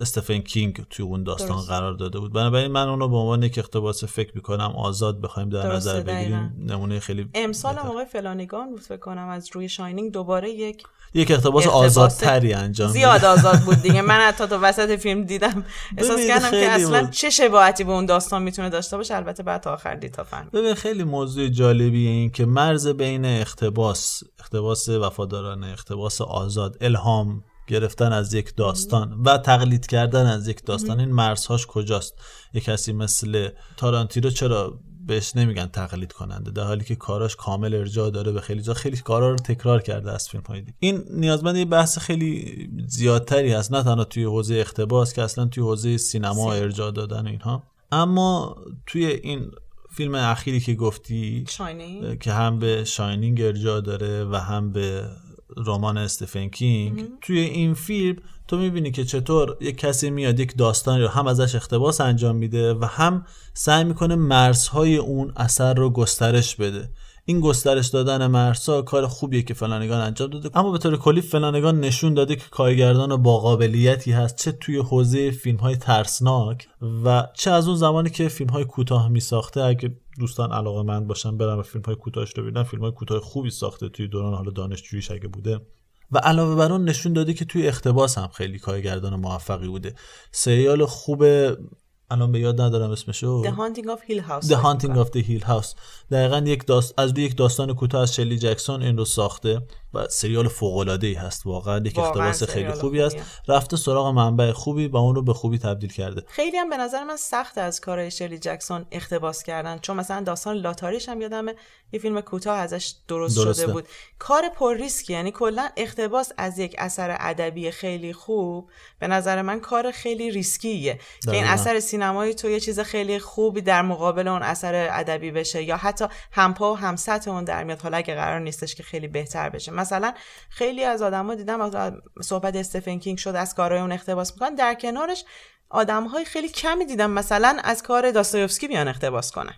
استفن کینگ توی اون داستان درست. قرار داده بود بنابراین من اون رو به عنوان یک اقتباس فکر می‌کنم آزاد بخوایم در نظر بگیریم. نمونه خیلی امسال هم آقای فلانگان بود فکر کنم از روی شاینینگ دوباره یک یک اقتباس آزادتری انجام زیاد. آزاد بود دیگه من حتی تو وسط فیلم دیدم احساس کردم که خیلی اصلا بود. چه شباهتی به اون داستان می‌تونه داشته باشه البته بعد تا آخر دید تا فهمید ببین خیلی موضوع جالبیه این که مرز بین اقتباس اقتباس وفادارانه اقتباس آزاد الهام گرفتن از یک داستان و تقلید کردن از یک داستان. این مرزهاش کجاست؟ یک کسی مثل تارانتینو چرا بهش نمیگن تقلید کننده؟ در حالی که کاراش کامل ارجاع داره به خیلی جا. خیلی کارا رو تکرار کرده از فیلم های دیگه. این نیازمند یه بحث خیلی زیادتری هست. نه تنها توی حوزه اقتباس که اصلا توی حوزه سینما ارجاع دادن اینها. اما توی این فیلم اخیری که گفتی شاینینگ که هم به شاینینگ ارجاع داره و هم به رمان استفن کینگ. توی این فیلم تو می‌بینی که چطور یک کسی میاد یک داستانی رو هم ازش اقتباس انجام میده و هم سعی می‌کنه مرزهای اون اثر رو گسترش بده این گسترش دادن مرزها کار خوبیه که فلانگان انجام داده. اما به طور کلی فلانگان نشون داده که کارگردان با قابلیتی هست چه توی حوزه فیلم های ترسناک و چه از اون زمانی که فیلم های کوتاه می ساخته اگه دوستان علاقه من باشن برن و فیلم های کوتاهش رو ببینن فیلم های کوتاه خوبی ساخته توی دوران حالا دانشجوییش اگه بوده. و علاوه بر اون نشون داده که توی اقتباس هم خیلی کارگردان موفقی بوده. سریال خوب الان به یاد ندارم اسمشو. The Haunting of Hill House. The Haunting of the Hill House. دقیقا یک داست... از روی یک داستان کوتاه از شلی جکسون این رو ساخته. و سریال فوق العاده ای هست واقعا. یک اقتباس خیلی خوبی است. رفته سراغ منبع خوبی و اون رو به خوبی تبدیل کرده. خیلی هم به نظر من سخت از کارهای شرلی جکسون اقتباس کردن چون مثلا داستان لاتاریش هم یادمه یه فیلم کوتاه ازش درست درسته. شده بود. کار پر ریسکی یعنی کلا اقتباس از یک اثر ادبی خیلی خوب به نظر من کار خیلی ریسکیه. که این دقیقاً. اثر سینمایی تو یه چیز خیلی خوبی در مقابل اون اثر ادبی بشه یا حتی همپا و هم‌سطح اون در میاد. حالا اگه قرار نیستش که خیلی بهتر بشه. مثلا خیلی از آدما دیدم صحبت استفن کینگ شد از کارهای اون اقتباس می‌کنن. در کنارش آدم های خیلی کمی دیدم مثلا از کار داستایوفسکی بیان اقتباس کنن.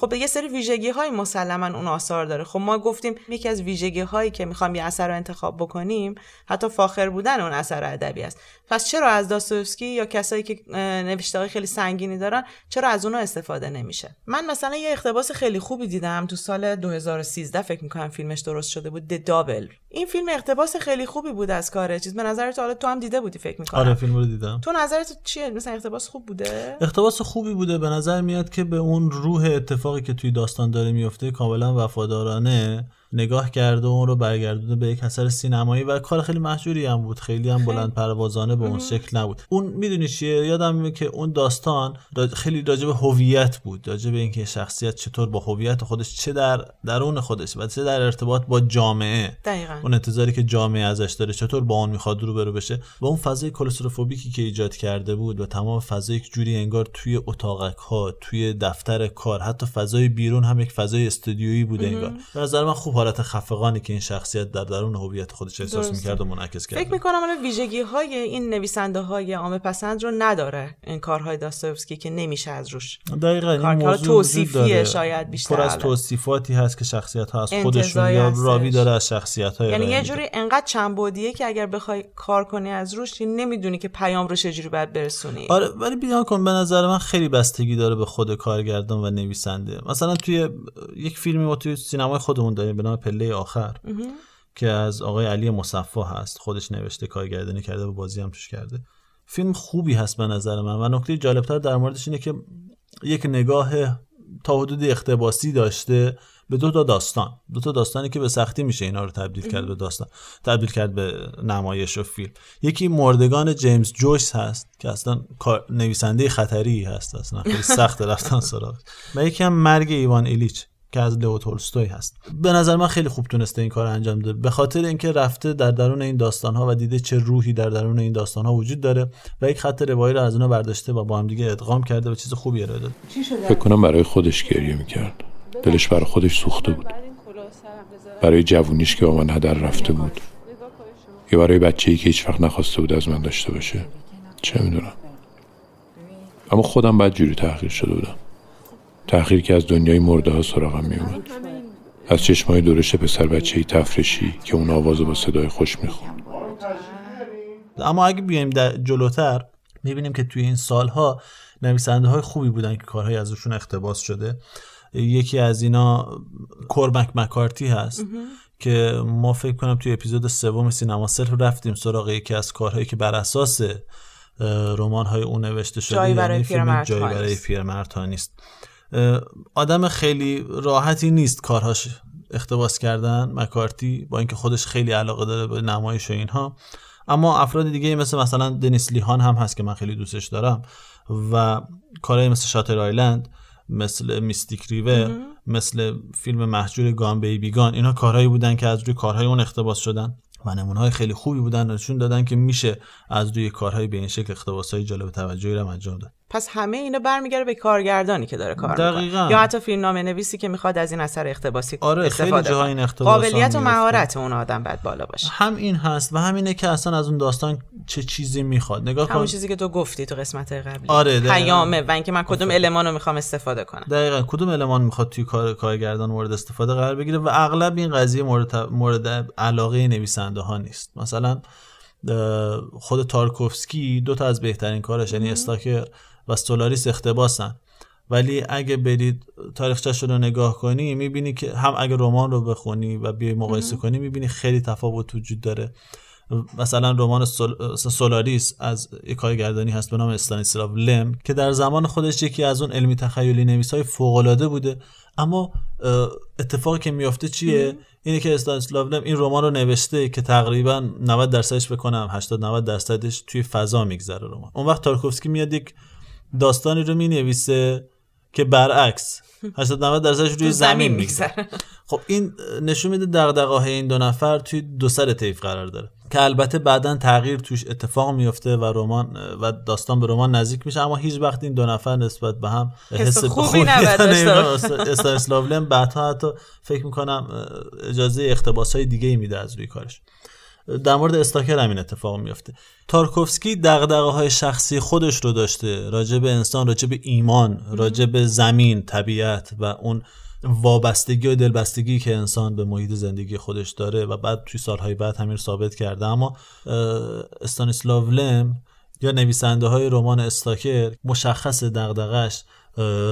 خب یه سری ویژگی های مسلما اون آثار داره. خب ما گفتیم یکی از ویژگی هایی که می‌خوام یه اثر رو انتخاب بکنیم حتی فاخر بودن اون اثر ادبی است. پس چرا از داستایوفسکی یا کسایی که نوشته خیلی سنگینی دارن چرا از اونها استفاده نمیشه؟ من مثلا یه اقتباس خیلی خوبی دیدم تو سال 2013 فکر می‌کنم فیلمش درست شده بود د دابل این فیلم اقتباس خیلی خوبی بود از کار چیز. به نظرت حالا تو هم دیده بودی فکر می‌کنم؟ آره فیلم رو دیدم. تو نظرت چیه؟ مثلا اقتباس خوب بوده؟ اقتباس خوبی بوده. به نظر میاد که به اون روح اتفاقی که توی داستان داره میفته کاملا وفادارانه. نگاه کرده و اون رو برگردونده به یک اثر سینمایی و کار خیلی محجوری هم بود. خیلی هم بلند پروازانه به اون شکل نبود. اون می‌دونی چیه؟ یادم میاد که اون داستان خیلی راجع به هویت بود. راجع به اینکه شخصیت چطور با هویت خودش چه در درون خودش و چه در ارتباط با جامعه. دقیقا. اون انتظاری که جامعه ازش داره چطور با اون می‌خواد روبرو بشه. و اون فضای کلستروفوبیکی که ایجاد کرده بود و تمام فضای یک جوری انگار توی اتاقک ها توی دفتر کار حتی فضای بیرون هم یک فضای استودیویی بوده انگار. به نظر من خوب حالت خفقانی که این شخصیت در درون هویت خودش احساس می‌کرد و منعکس کرد فکر می‌کنم حالا ویژگی های این نویسنده های عامه پسند رو نداره این کارهای داستایوفسکی که نمیشه از روش دقیقاً این موضوع توصیفیه شاید بیشتر. پر از الان. توصیفاتی هست که شخصیت ها از خودشون یا. راوی داره از شخصیت های یعنی یه جوری انقدر چنبودیه که اگر بخوای کار کنی از روش نمی‌دونی که پیام رو چجوری باید برسونی. آره ولی بیان کن به نظر من خیلی بستگی داره به خود کارگردان و نویسنده. مثلا توی یک فیلمی ما توی سینمای خودمون داریم به نام پله آخر که از آقای علی مصفا هست خودش نوشته کارگردانی کرده و بازی هم توش کرده. فیلم خوبی هست به نظر من و نکته جالبتر در موردش اینه که یک نگاه تا حدود اقتباسی داشته به دو تا داستان. دو تا داستانی که به سختی میشه اینا رو تبدیل کرد به داستان تبدیل کرد به نمایش و فیلم. یکی مردگان جیمز جویس هست که اصلا نویسنده خطری هست اصلا خیلی سخت رفتن سراغ و یکی هم مرگ ایوان ایلیچ. که از لئو تولستوی هست. به نظر من خیلی خوب تونسته این کار انجام ده به خاطر اینکه رفته در درون این داستان ها و دیده چه روحی در درون این داستان ها وجود داره و یک خط روایی رو از اونها برداشته و با هم دیگه ادغام کرده و چیز خوبی ارائه داده. فکر کنم برای خودش گریه می‌کرد. دلش برای خودش سوخته بود. برای جوونیش که با من هدر رفته بود. یا برای بچه‌ای که هیچ وقت نخواسته بود از من داشته باشه. چه می‌دونم. اما خودم بعد جوری تحقیر شده بودم. تحقیر که از دنیای مرده ها سراغم میومد از چشمای دورش پسر بچه‌ای تفرشی که اون آوازو با صدای خوش می‌خوند اما اگه بیایم در جلوتر می‌بینیم که توی این سالها نویسنده های خوبی بودن که کارهای ازشون اقتباس شده. یکی از اینا کورمک مکارتی هست که ما فکر کنم توی اپیزود سوم سینما سلف رفتیم سراغ یکی از کارهایی که بر اساس رمان های اون نوشته شده جایی برای یعنی فیلم جایی برای نیست. پیرمرد ها نیست. آدم خیلی راحتی نیست کارهاش اقتباس کردن مکارتی با اینکه خودش خیلی علاقه داره به نمایش و اینها. اما افراد دیگه مثل مثلا دنیس لیهان هم هست که من خیلی دوستش دارم و کارهای مثل شاتر آیلند مثل میستیک ریور مثل فیلم محجور گان بیبی گان اینا کارهایی بودن که از روی کارهای اون اقتباس شدن و نمونه های خیلی خوبی بودن نشون دادن که میشه از روی کارهای به این شکل اقتباس های جالب توجهی رو هم انجام داد. پس همه اینا برمیگره به کارگردانی که داره کار دقیقاً. می‌کنه یا حتی فیلمنامه نویسی که می‌خواد از این اثر اقتباسی آره، خیلی استفاده کنه. این قابلیت و. مهارت اون آدم باید بالا باشه. هم این هست و همینه که اصلا از اون داستان چه چیزی می‌خواد. نگاه همون کن. چیزی که تو گفتی تو قسمت قبلی. آره،. پیامه و اینکه من کدوم المان رو می‌خوام استفاده کنم. دقیقا. کدوم المان می‌خواد توی کار کارگردان مورد استفاده قرار بگیره و اغلب این قضیه مورد, مورد علاقه نویسنده ها نیست. مثلا خود تارکوفسکی دو تا از بهترین کارش یعنی استاکر و سولاریس اقتباسن. ولی اگه برید تاریخچه‌ش رو نگاه کنی می‌بینی که هم اگه رمان رو بخونی و بیای مقایسه کنی می‌بینی خیلی تفاوت وجود داره. مثلا رمان سول... سولاریس از یک کارگردانی هست به نام استانیسلاو لم که در زمان خودش یکی از اون علمی تخیلی نویس های فوق بوده. اما اتفاقی که میافته چیه؟ اینه که استانیسلاو لم این رمان رو نوشته که تقریبا 90 درصدش بکنم 80 90 درصدش توی فضا میگذره رمان. اون وقت تارکوفسکی میاد یک داستانی رو می‌نویسه که برعکس. 80 90 درصدش روی زمین میگذره. خب این نشون میده دغدغه‌های این دو نفر توی دو سر طیف قرار داره که البته بعدا تغییر توش اتفاق میفته و رمان و داستان به رمان نزدیک میشه اما هیچ وقت این دو نفر نسبت به هم حس خوبی لم بعدها حتی فکر می‌کنم اجازه اقتباس های دیگه ای میده از روی کارش. در مورد استاکر همین اتفاق میفته تارکوفسکی دغدغه های شخصی خودش رو داشته راجع به انسان راجع به ایمان راجع به زمین طبیعت و اون وابستگی و دلبستگی که انسان به محیط زندگی خودش داره و بعد توی سالهای بعد همین ثابت کرده. اما استانیسلاو لم یا نویسنده های رمان استاکر مشخص دغدغش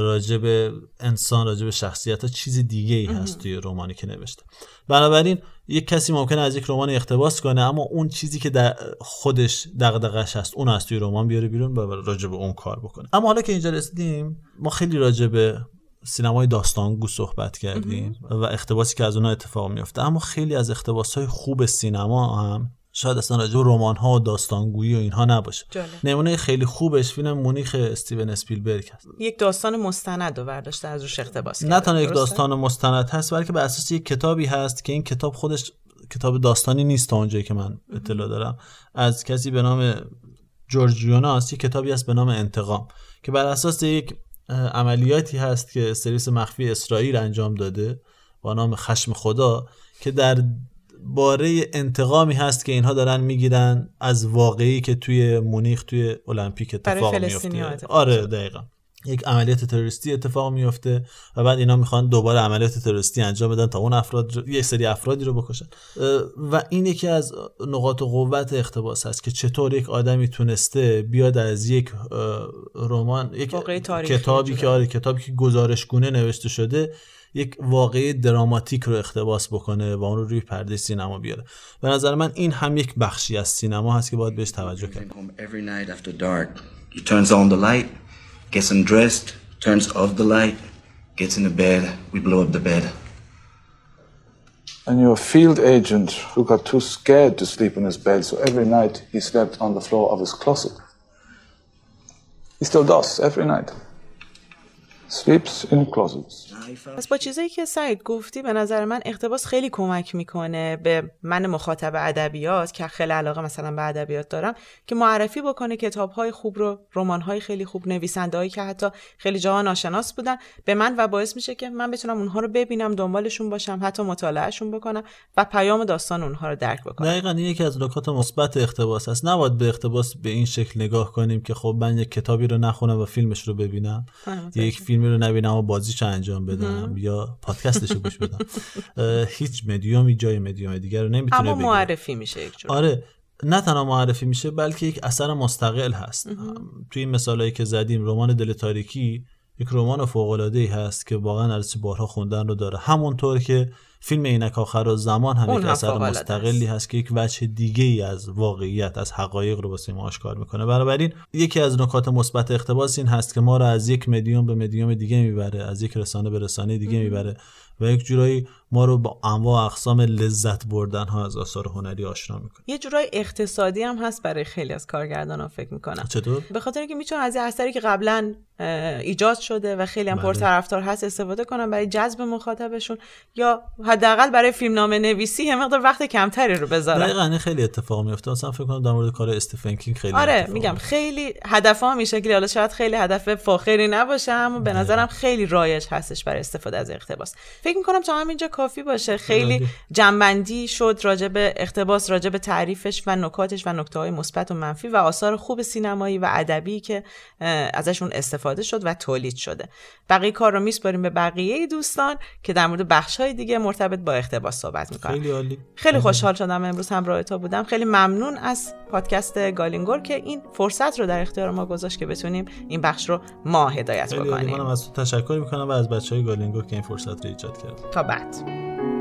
راجع به انسان راجع به شخصیت ها چیز دیگه ای هست توی رمانی که نوشته. بنابراین یک کسی ممکنه از یک رمان اقتباس کنه اما اون چیزی که در خودش دغدغش هست اون از توی رمان بیاره بیرون و راجع به اون کار بکنه. اما حالا که اینجا رسیدیم ما خیلی راجع به سینمای داستانگو صحبت کردیم و اقتباسی که از اونها اتفاق میفته اما خیلی از اقتباس های خوب سینما هم شاید اصلا راجع به رمان ها و داستانگویی و اینها نباشه جالب. نمونه خیلی خوبش فیلم مونیخ استیون اسپیلبرگ هست یک داستان مستند رو برداشته از روش اقتباس نه کرده. تنها یک؟ داستان مستند هست بلکه بر اساس یک کتابی هست که این کتاب خودش کتاب داستانی نیست تا اونجایی که من اطلاع دارم از کسی به نام جورج یوناس یک کتابی هست به نام انتقام که بر اساس یک عملیاتی هست که سرویس مخفی اسرائیل انجام داده با نام خشم خدا که در باره انتقامی هست که اینها دارن می‌گیرن از واقعی که توی مونیخ توی المپیک اتفاق میفته. آره دقیقا. یک عملیات تروریستی اتفاق میفته و بعد اینا می‌خوان دوباره عملیات تروریستی انجام بدن تا اون افراد رو- یک سری افرادی رو بکشن. و این یکی از نقاط قوت اقتباس هست که چطور یک آدمی تونسته بیاد از یک رمان یک کتابی. که آره کتابی که گزارشگونه نوشته شده یک واقعه دراماتیک رو اقتباس بکنه و اون رو روی پرده سینما بیاره به نظر من این هم یک بخشی از سینما هست که باید بهش توجه کرد. And your field agent who got too scared to sleep in his bed, so every night he slept on the floor of his closet. He still does, every night. Sleeps in closets. پس با چیزایی که سعید گفتی به نظر من اقتباس خیلی کمک می‌کنه به من مخاطب ادبیات که خیلی علاقه مثلا به ادبیات دارم که معرفی بکنه کتاب های خوب رو رمان های خیلی خوب نویسنده هایی که حتی خیلی جاها ناشناس بودن به من و باعث میشه که من بتونم اونها رو ببینم دنبالشون باشم حتی مطالعهشون بکنم و پیام داستان اونها رو درک بکنم. دقیقا این یکی از نکات مثبت اقتباس هست نباید به اقتباس به این شکل نگاه کنیم که خب من یک کتابی رو نخونم و فیلمش رو ببینم. یک فیلمی رو نبینم و بازیش رو انجام بدم یا پادکستش رو گوش بدم. هیچ مدیومی جای مدیوم دیگر رو نمی‌تونه اما معرفی میشه یک جور. آره نه تنها معرفی میشه بلکه یک اثر مستقل هست. توی این مثالهایی که زدیم رمان دل تاریکی یک رمان فوق العاده ای هست که واقعا ارزش بارها خوندن رو داره. همونطور که فیلم عینک آخر زمان هم یک اثر مستقلی هست که یک وجه دیگه ای از واقعیت از حقایق رو واسه ما آشکار می‌کنه. بنابراین یکی از نکات مثبت اقتباس این هست که ما رو از یک مدیوم به مدیوم دیگه می‌بره از یک رسانه به رسانه دیگه می‌بره و یک جورایی ما رو با انواع اقسام لذت بردن ها از آثار هنری آشنا می‌کنه. یه جورای اقتصادی هم هست برای خیلی از کارگردان فکر می‌کنم. چطور؟ به خاطر اینکه می‌تونن از یه اثری که قبلا ایجاد شده و خیلی هم بله. پرطرفدار هست استفاده کنن برای جذب مخاطبشون یا حداقل برای فیلمنامه نویسی یه مقدار وقت کمتری رو بذارن دقیقا خیلی اتفاق میفته مثلا فکر کنم در مورد کار استفن کینگ خیلی آره میگم خیلی هدف هم این شکلی. حالا شاید خیلی هدف فاخری نباشه اما به نظرم خیلی رایج هستش برای استفاده از اقتباس. فکر می‌کنم تا همینجا کافی باشه. خیلی. جنبندی شد راجع به اقتباس راجع به تعریفش و نکاتش و نکته های مثبت و منفی و آثار خوب سینمایی و ادبی که ازشون استفاده شد و تولید شده. بقیه کار رو میسپاریم به بقیه دوستان که در مورد بخش های دیگه مرتبط با اقتباس صحبت می‌کنن. خیلی عالی. خیلی خوشحال شدم امروز همراه تا بودم. خیلی ممنون از پادکست گالینگور که این فرصت رو در اختیار ما گذاشت که بتونیم این بخش رو ما هدایت. بکنیم. منم از تو تشکر می‌کنم و از بچه های گالینگو که این فرصت رو ایجاد کرد تا بعد. Thank you.